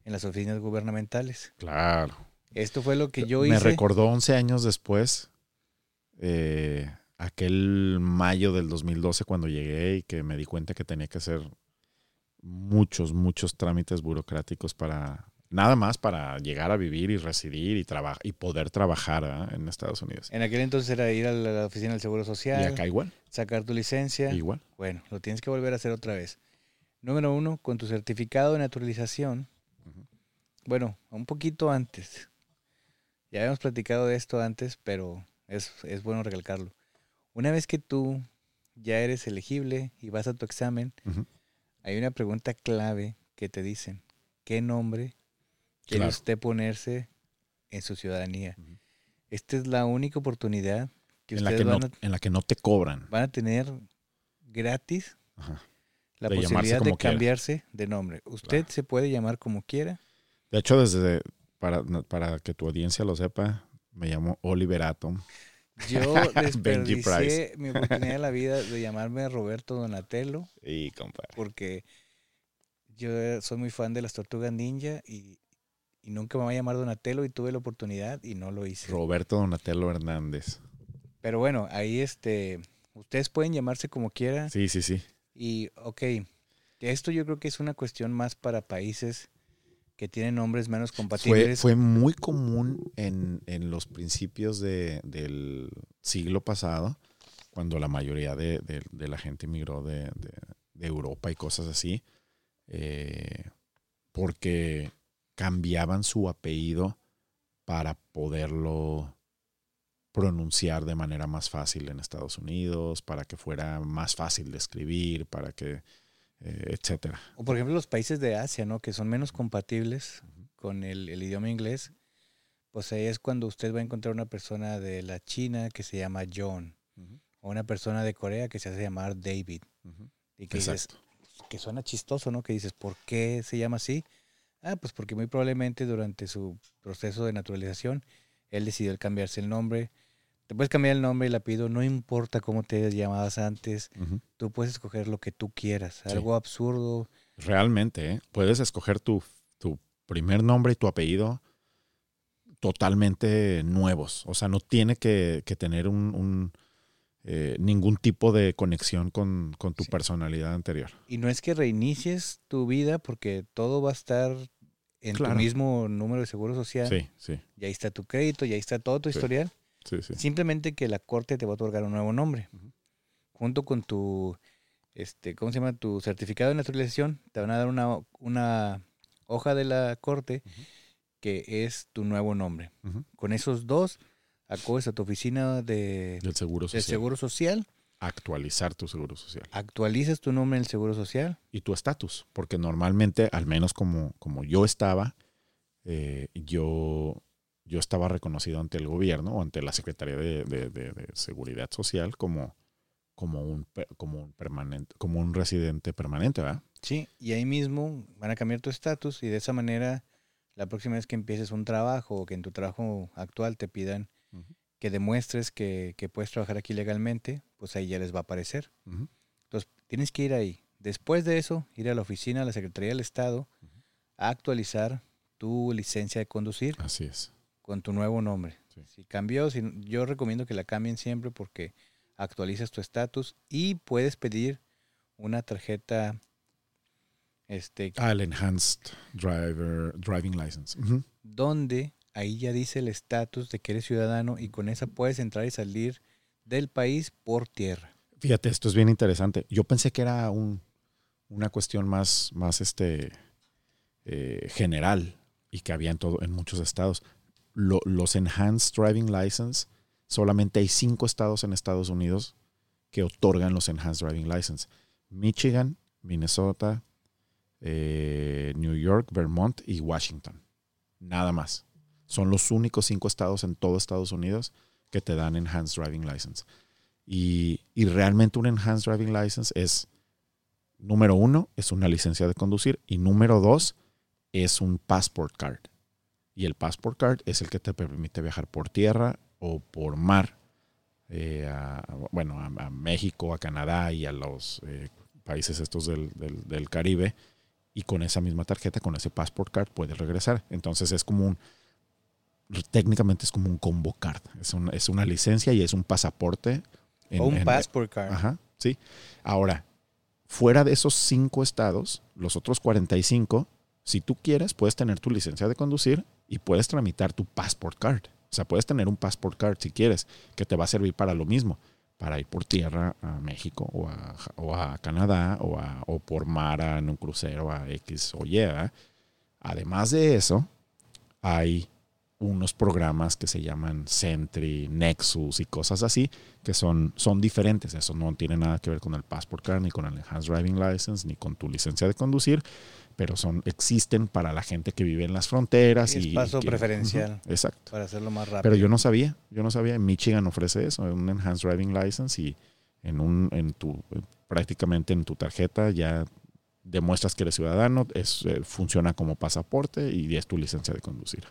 en las oficinas gubernamentales. Claro. Esto fue lo que yo Me hice. recordó 11 años después, eh, aquel mayo del 2012 cuando llegué y que me di cuenta que tenía que hacer muchos, muchos trámites burocráticos para, nada más para llegar a vivir y residir y, traba- y poder trabajar en Estados Unidos. En aquel entonces era ir a la oficina del Seguro Y Social, acá igual, sacar tu licencia. igual. Bueno, lo tienes que volver a hacer otra vez. Número uno, con tu certificado de naturalización. Bueno, un poquito antes. Ya habíamos platicado de esto antes, pero es, es bueno recalcarlo. Una vez que tú ya eres elegible y vas a tu examen. Hay una pregunta clave que te dicen. ¿Qué nombre quiere Claro. usted ponerse en su ciudadanía? Esta es la única oportunidad que En la que, no, van, a, en la que no te cobran. van a tener gratis Ajá. la De posibilidad de quiera. cambiarse de nombre. Usted Claro. se puede llamar como quiera. De hecho, desde para, para que tu audiencia lo sepa, me llamo Oliver Atom. Yo desperdicié mi oportunidad de la vida de llamarme Roberto Donatello Y compadre. porque yo soy muy fan de las tortugas ninja y, y nunca me voy a llamar Donatello y tuve la oportunidad y no lo hice. Roberto Donatello Hernández. Pero bueno, ahí este, ustedes pueden llamarse como quiera Sí, sí, sí. y ok, esto yo creo que es una cuestión más para países que tienen nombres menos Fue, compatibles. fue muy común en, en los principios de- del siglo pasado, cuando la mayoría de, de- de la gente emigró de, Europa y cosas así, eh, porque cambiaban su apellido para poderlo pronunciar de manera más fácil en Estados Unidos, para que fuera más fácil de escribir, para que, etcétera. O por ejemplo los países de Asia, ¿no? Que son menos compatibles con el, el idioma inglés. Pues ahí es cuando usted va a encontrar una persona de la China que se llama John. O una persona de Corea que se hace llamar David. Ujú. Y que dices, Exacto. que suena chistoso, ¿no? Que dices, ¿por qué se llama así? Ah, pues porque muy probablemente durante su proceso de naturalización, él decidió cambiarse el nombre. Te puedes cambiar el nombre y el apellido, no importa cómo te llamabas antes, tú puedes escoger lo que tú quieras. Sí. Algo absurdo, Realmente, ¿eh? puedes escoger tu, tu primer nombre y tu apellido totalmente nuevos. O sea, no tiene que, que tener un, un, eh, ningún tipo de conexión con, con tu Sí. personalidad anterior. Y no es que reinicies tu vida porque todo va a estar en Claro. tu mismo número de seguro social. Sí, sí, Y ahí está tu crédito, y ahí está todo tu Sí. historial. Sí, sí. Simplemente que la corte te va a otorgar un nuevo nombre. Junto con tu, este, ¿cómo se llama? Tu certificado de naturalización, te van a dar una, una hoja de la corte que es tu nuevo nombre. Con esos dos, acudes a tu oficina de, Del seguro de social. seguro social, Actualizar tu seguro social. actualizas tu nombre en el seguro social. Y tu estatus. Porque normalmente, al menos como, como yo estaba, eh, yo, yo estaba reconocido ante el gobierno o ante la Secretaría de, de- de- de Seguridad Social como, como, un, como un permanente, como un residente permanente, ¿verdad? Sí, y ahí mismo van a cambiar tu estatus y de esa manera la próxima vez que empieces un trabajo o que en tu trabajo actual te pidan que demuestres que, que puedes trabajar aquí legalmente, pues ahí ya les va a aparecer. Entonces tienes que ir ahí. Después de eso, ir a la oficina, a la Secretaría del Estado, a actualizar tu licencia de conducir Así es. Con tu nuevo nombre. Sí. Si cambió, si, yo recomiendo que la cambien siempre porque actualizas tu estatus y puedes pedir una tarjeta este, Ah, el Enhanced Driver Driving License. Donde ahí ya dice el estatus de que eres ciudadano y con esa puedes entrar y salir del país por tierra. Fíjate, esto es bien interesante. Yo pensé que era un, una cuestión más, más este, eh, general y que había en, todo, en muchos estados. Lo- los Enhanced Driving License, solamente hay cinco estados en Estados Unidos que otorgan los Enhanced Driving License. Michigan, Minnesota, eh, New York, Vermont y Washington. Nada más. Son los únicos cinco estados en todo Estados Unidos que te dan Enhanced Driving License. Y realmente un Enhanced Driving License es, número uno, es una licencia de conducir y número dos, es un passport card. Y el passport card es el que te permite viajar por tierra o por mar, eh, a, bueno, a, México, a Canadá y a los eh, países estos del, del, del, Caribe. Y con esa misma tarjeta, con ese passport card, puedes regresar. Entonces es como un, técnicamente es como un combo card. Es, un, es una licencia y es un pasaporte. En, o un en, passport card. Ajá, sí. Ahora, fuera de esos cinco estados, los otros 45, si tú quieres, puedes tener tu licencia de conducir y puedes tramitar tu passport card. O sea, puedes tener un passport card si quieres, que te va a servir para lo mismo, para ir por tierra a México o a, o a Canadá o, a, o, por mar en un crucero a X o Y. Además de eso, hay unos programas que se llaman Sentry, Nexus y cosas así, que son, son diferentes. Eso no tiene nada que ver con el Passport Card, ni con el Enhanced Driving License, ni con tu licencia de conducir, pero son, existen para la gente que vive en las fronteras. Y, y paso que, preferencial. Uh -huh, exacto. Para hacerlo más rápido. Pero yo no sabía, yo no sabía. Michigan ofrece eso, un Enhanced Driving License y en, un, en tu, prácticamente en tu tarjeta ya demuestras que eres ciudadano, es, eh, funciona como pasaporte y es tu licencia de conducir.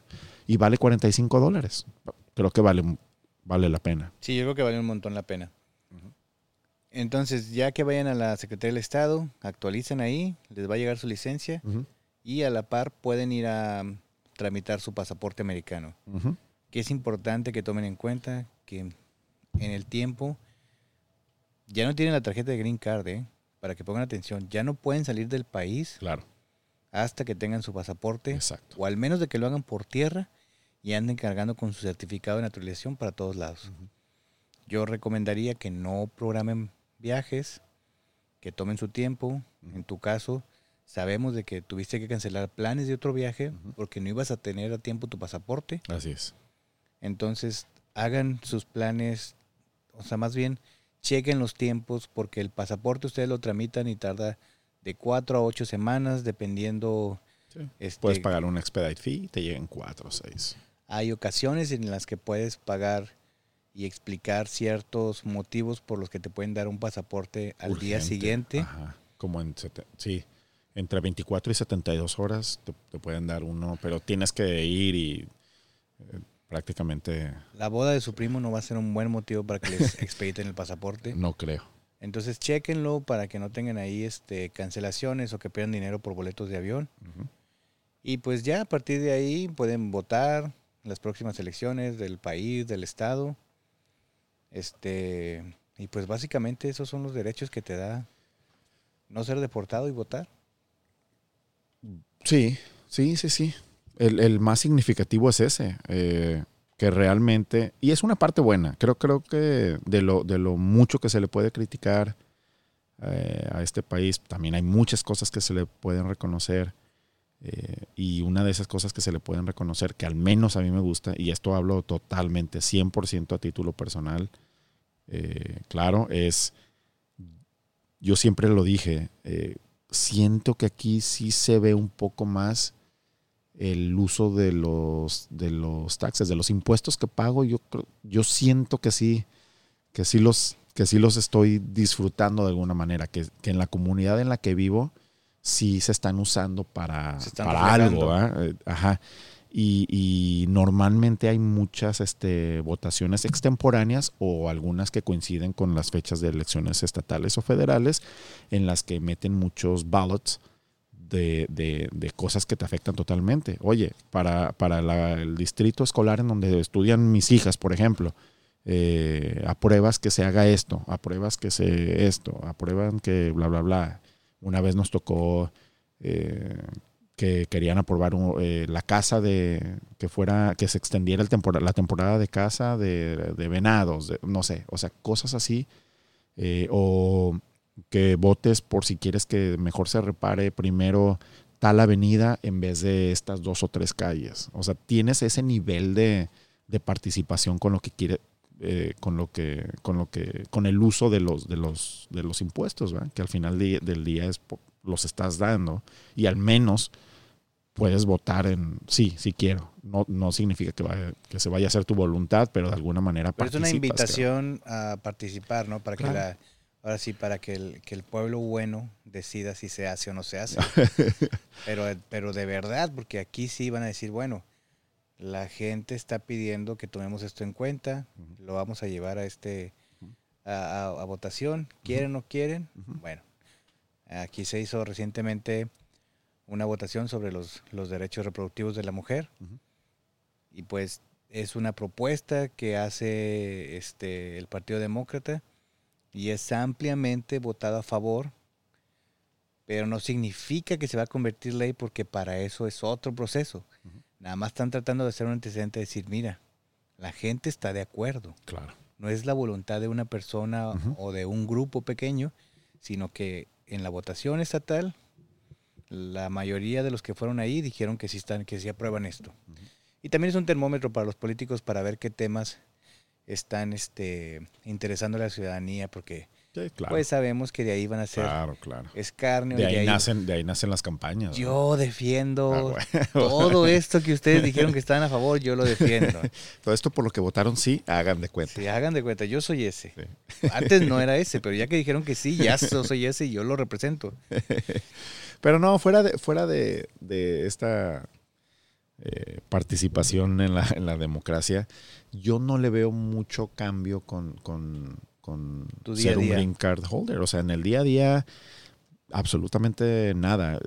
Y vale 45 dólares. Creo que vale, vale la pena. Sí, yo creo que vale un montón la pena. Uh -huh. Entonces, ya que vayan a la Secretaría del Estado, actualicen ahí, les va a llegar su licencia uh -huh. y a la par pueden ir a tramitar su pasaporte americano. Uh -huh. Que es importante que tomen en cuenta que en el tiempo ya no tienen la tarjeta de Green Card, ¿eh? Para que pongan atención, ya no pueden salir del país claro. hasta que tengan su pasaporte, Exacto. o al menos de que lo hagan por tierra y anden cargando con su certificado de naturalización para todos lados. Uh -huh. Yo recomendaría que no programen viajes, que tomen su tiempo. Uh -huh. En tu caso, sabemos de que tuviste que cancelar planes de otro viaje uh -huh. porque no ibas a tener a tiempo tu pasaporte. Así es. Entonces, hagan sus planes, o sea, más bien, chequen los tiempos porque el pasaporte ustedes lo tramitan y tarda de cuatro a ocho semanas dependiendo. Sí. Este, puedes pagar un expedite fee y te llegan cuatro o seis. Hay ocasiones en las que puedes pagar y explicar ciertos motivos por los que te pueden dar un pasaporte al Urgente. día siguiente. Ajá. Como en sí, entre 24 y 72 horas te, te, pueden dar uno, pero tienes que ir y eh, prácticamente... La boda de su primo no va a ser un buen motivo para que les expediten el pasaporte. No creo. Entonces chequenlo para que no tengan ahí este, cancelaciones o que pierdan dinero por boletos de avión. Uh -huh. Y pues ya a partir de ahí pueden votar las próximas elecciones del país, del estado. Este, y pues básicamente esos son los derechos que te da no ser deportado y votar. Sí, sí, sí, sí. El, el más significativo es ese, eh, que realmente, y es una parte buena, creo, creo que de lo, de lo mucho que se le puede criticar eh, a este país, también hay muchas cosas que se le pueden reconocer. Eh, y una de esas cosas que se le pueden reconocer, que al menos a mí me gusta, y esto hablo totalmente, 100% a título personal, eh, claro, es, yo siempre lo dije, eh, siento que aquí sí se ve un poco más el uso de los, de los taxes, de los impuestos que pago, yo, yo siento que sí, que sí los, que sí los estoy disfrutando de alguna manera, que, que en la comunidad en la que vivo, sí se están usando para, están para algo. reflejando. ¿eh? Ajá. Y, y normalmente hay muchas este, votaciones extemporáneas o algunas que coinciden con las fechas de elecciones estatales o federales en las que meten muchos ballots de, de, de cosas que te afectan totalmente. Oye, para, para el distrito escolar en donde estudian mis hijas, por ejemplo, eh, apruebas que se haga esto, apruebas que se esto, aprueban que bla, bla, bla. Una vez nos tocó eh, que querían aprobar eh, la casa de que fuera que se extendiera el la temporada de caza de, de venados, no sé, o sea, cosas así. o que votes por si quieres que mejor se repare primero tal avenida en vez de estas dos o tres calles. O sea, tienes ese nivel de, de participación con lo que quiere, eh, con lo que, con lo que, con el uso de los, de los, de los impuestos, ¿verdad? que al final del día es, los estás dando y al menos puedes votar en sí, sí quiero. No, no significa que, vaya, que se vaya a hacer tu voluntad, pero de alguna manera pero es una invitación a participar, ¿no? Para que la, ahora sí, para que el, que el pueblo bueno decida si se hace o no se hace. pero, pero de verdad, porque aquí sí van a decir, bueno, la gente está pidiendo que tomemos esto en cuenta, lo vamos a llevar a este a, votación, quieren o no quieren. Bueno, aquí se hizo recientemente una votación sobre los, los derechos reproductivos de la mujer. Y pues es una propuesta que hace este el Partido Demócrata y es ampliamente votado a favor, pero no significa que se va a convertir ley porque para eso es otro proceso. Nada más están tratando de hacer un antecedente de decir, mira, la gente está de acuerdo. Claro. No es la voluntad de una persona o de un grupo pequeño, sino que en la votación estatal, la mayoría de los que fueron ahí dijeron que sí están, que sí aprueban esto. Y también es un termómetro para los políticos para ver qué temas están este, interesando a la ciudadanía, porque pues sabemos que de ahí van a ser claro, claro. escarnio. De ahí, nacen, de ahí nacen las campañas. Yo defiendo ah, todo esto que ustedes dijeron que estaban a favor, yo lo defiendo. todo esto por lo que votaron sí, hagan de cuenta. Sí, hagan de cuenta, yo soy ese. Antes no era ese, pero ya que dijeron que sí, ya soy ese y yo lo represento. pero no, fuera de, fuera de, esta eh, participación en la, en la democracia, yo no le veo mucho cambio con, con con ser un green card holder. O sea, en el día a día, absolutamente nada.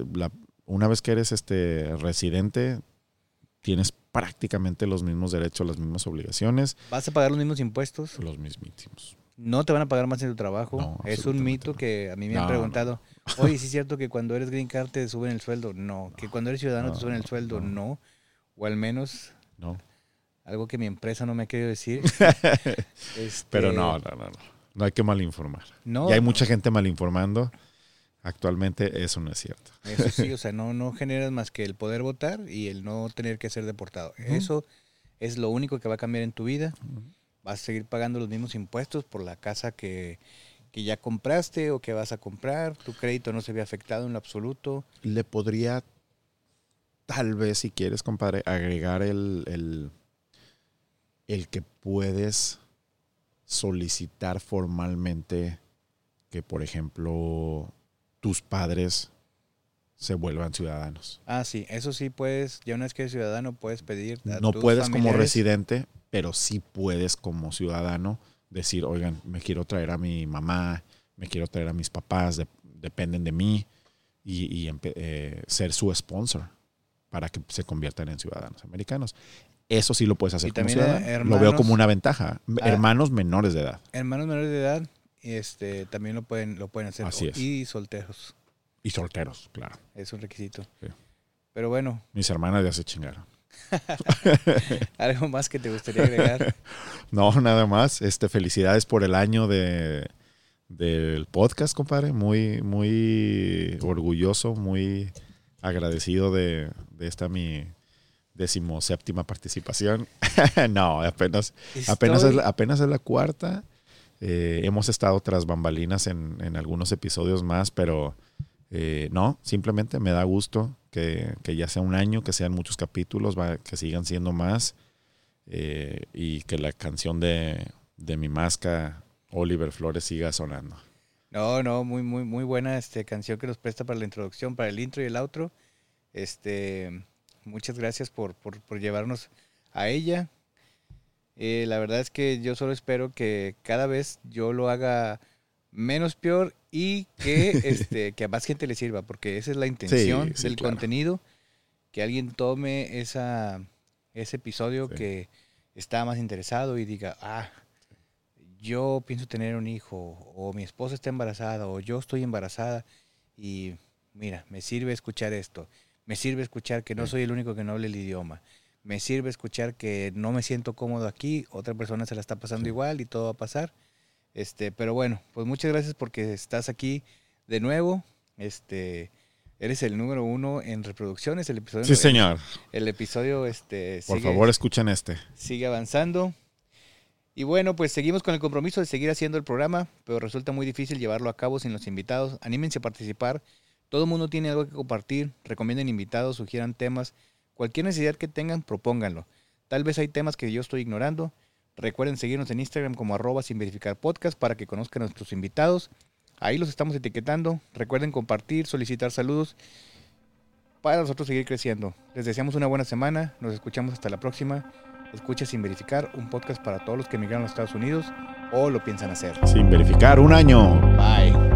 una vez que eres este residente, tienes prácticamente los mismos derechos, las mismas obligaciones. ¿Vas a pagar los mismos impuestos? Los mismísimos. No te van a pagar más en tu trabajo. es un mito que a mí me han preguntado. Oye, ¿sí es cierto que cuando eres green card te suben el sueldo? No. ¿Que cuando eres ciudadano te suben el sueldo? No. O al menos... No algo que mi empresa no me ha querido decir. Este, Pero no, no, no, no. No hay que malinformar. No, y hay mucha gente malinformando. Actualmente eso no es cierto. Eso sí, o sea, no, no generas más que el poder votar y el no tener que ser deportado. Eso es lo único que va a cambiar en tu vida. Vas a seguir pagando los mismos impuestos por la casa que, que ya compraste o que vas a comprar. Tu crédito no se ve afectado en lo absoluto. Le podría, tal vez, si quieres, compadre, agregar el, el el que puedes solicitar formalmente que, por ejemplo, tus padres se vuelvan ciudadanos. Ah, sí, eso sí puedes, ya una vez que eres ciudadano puedes pedir. no puedes como residente, pero sí puedes como ciudadano decir, oigan, me quiero traer a mi mamá, me quiero traer a mis papás, dependen de mí y, eh, ser su sponsor para que se conviertan en ciudadanos americanos. Eso sí lo puedes hacer como lo veo como una ventaja. Ah. hermanos menores de edad. Hermanos menores de edad este, también lo pueden, lo pueden hacer. Así es. Y solteros. Y solteros, claro. Es un requisito. Pero bueno. Mis hermanas ya se chingaron. ¿Algo más que te gustaría agregar? no, nada más. Este, felicidades por el año de, del podcast, compadre. Muy, muy orgulloso, muy agradecido de, de esta mi decimoséptima participación. no, apenas, apenas, es, apenas es la cuarta. Eh, hemos estado tras bambalinas en, en algunos episodios más, pero eh, no, simplemente me da gusto que, que, ya sea un año, que sean muchos capítulos, va, que sigan siendo más eh, y que la canción de, de mi masca, Oliver Flores, siga sonando. No, no, muy, muy, muy buena este, canción que nos presta para la introducción, para el intro y el outro. Este, muchas gracias por, llevarnos a ella. Eh, la verdad es que yo solo espero que cada vez yo lo haga menos peor y que, este, que a más gente le sirva, porque esa es la intención del contenido, que alguien tome esa, ese episodio que está más interesado y diga, ah, yo pienso tener un hijo, o mi esposa está embarazada, o yo estoy embarazada, y mira, me sirve escuchar esto. Me sirve escuchar que no soy el único que no habla el idioma. Me sirve escuchar que no me siento cómodo aquí, otra persona se la está pasando igual y todo va a pasar. Este, pero bueno, pues muchas gracias porque estás aquí de nuevo. Este, eres el número uno en reproducciones. El episodio. Sí, señor. El, episodio, este. Por favor, escuchen este. Sigue avanzando. Y bueno, pues seguimos con el compromiso de seguir haciendo el programa, pero resulta muy difícil llevarlo a cabo sin los invitados. Anímense a participar. Todo el mundo tiene algo que compartir. Recomienden invitados, sugieran temas. Cualquier necesidad que tengan, propónganlo. Tal vez hay temas que yo estoy ignorando. Recuerden seguirnos en Instagram como arroba sin verificar para que conozcan a nuestros invitados. Ahí los estamos etiquetando. Recuerden compartir, solicitar saludos para nosotros seguir creciendo. Les deseamos una buena semana. Nos escuchamos hasta la próxima. Escucha sin verificar un podcast para todos los que emigraron a los Estados Unidos o lo piensan hacer. Sin verificar un año. Bye.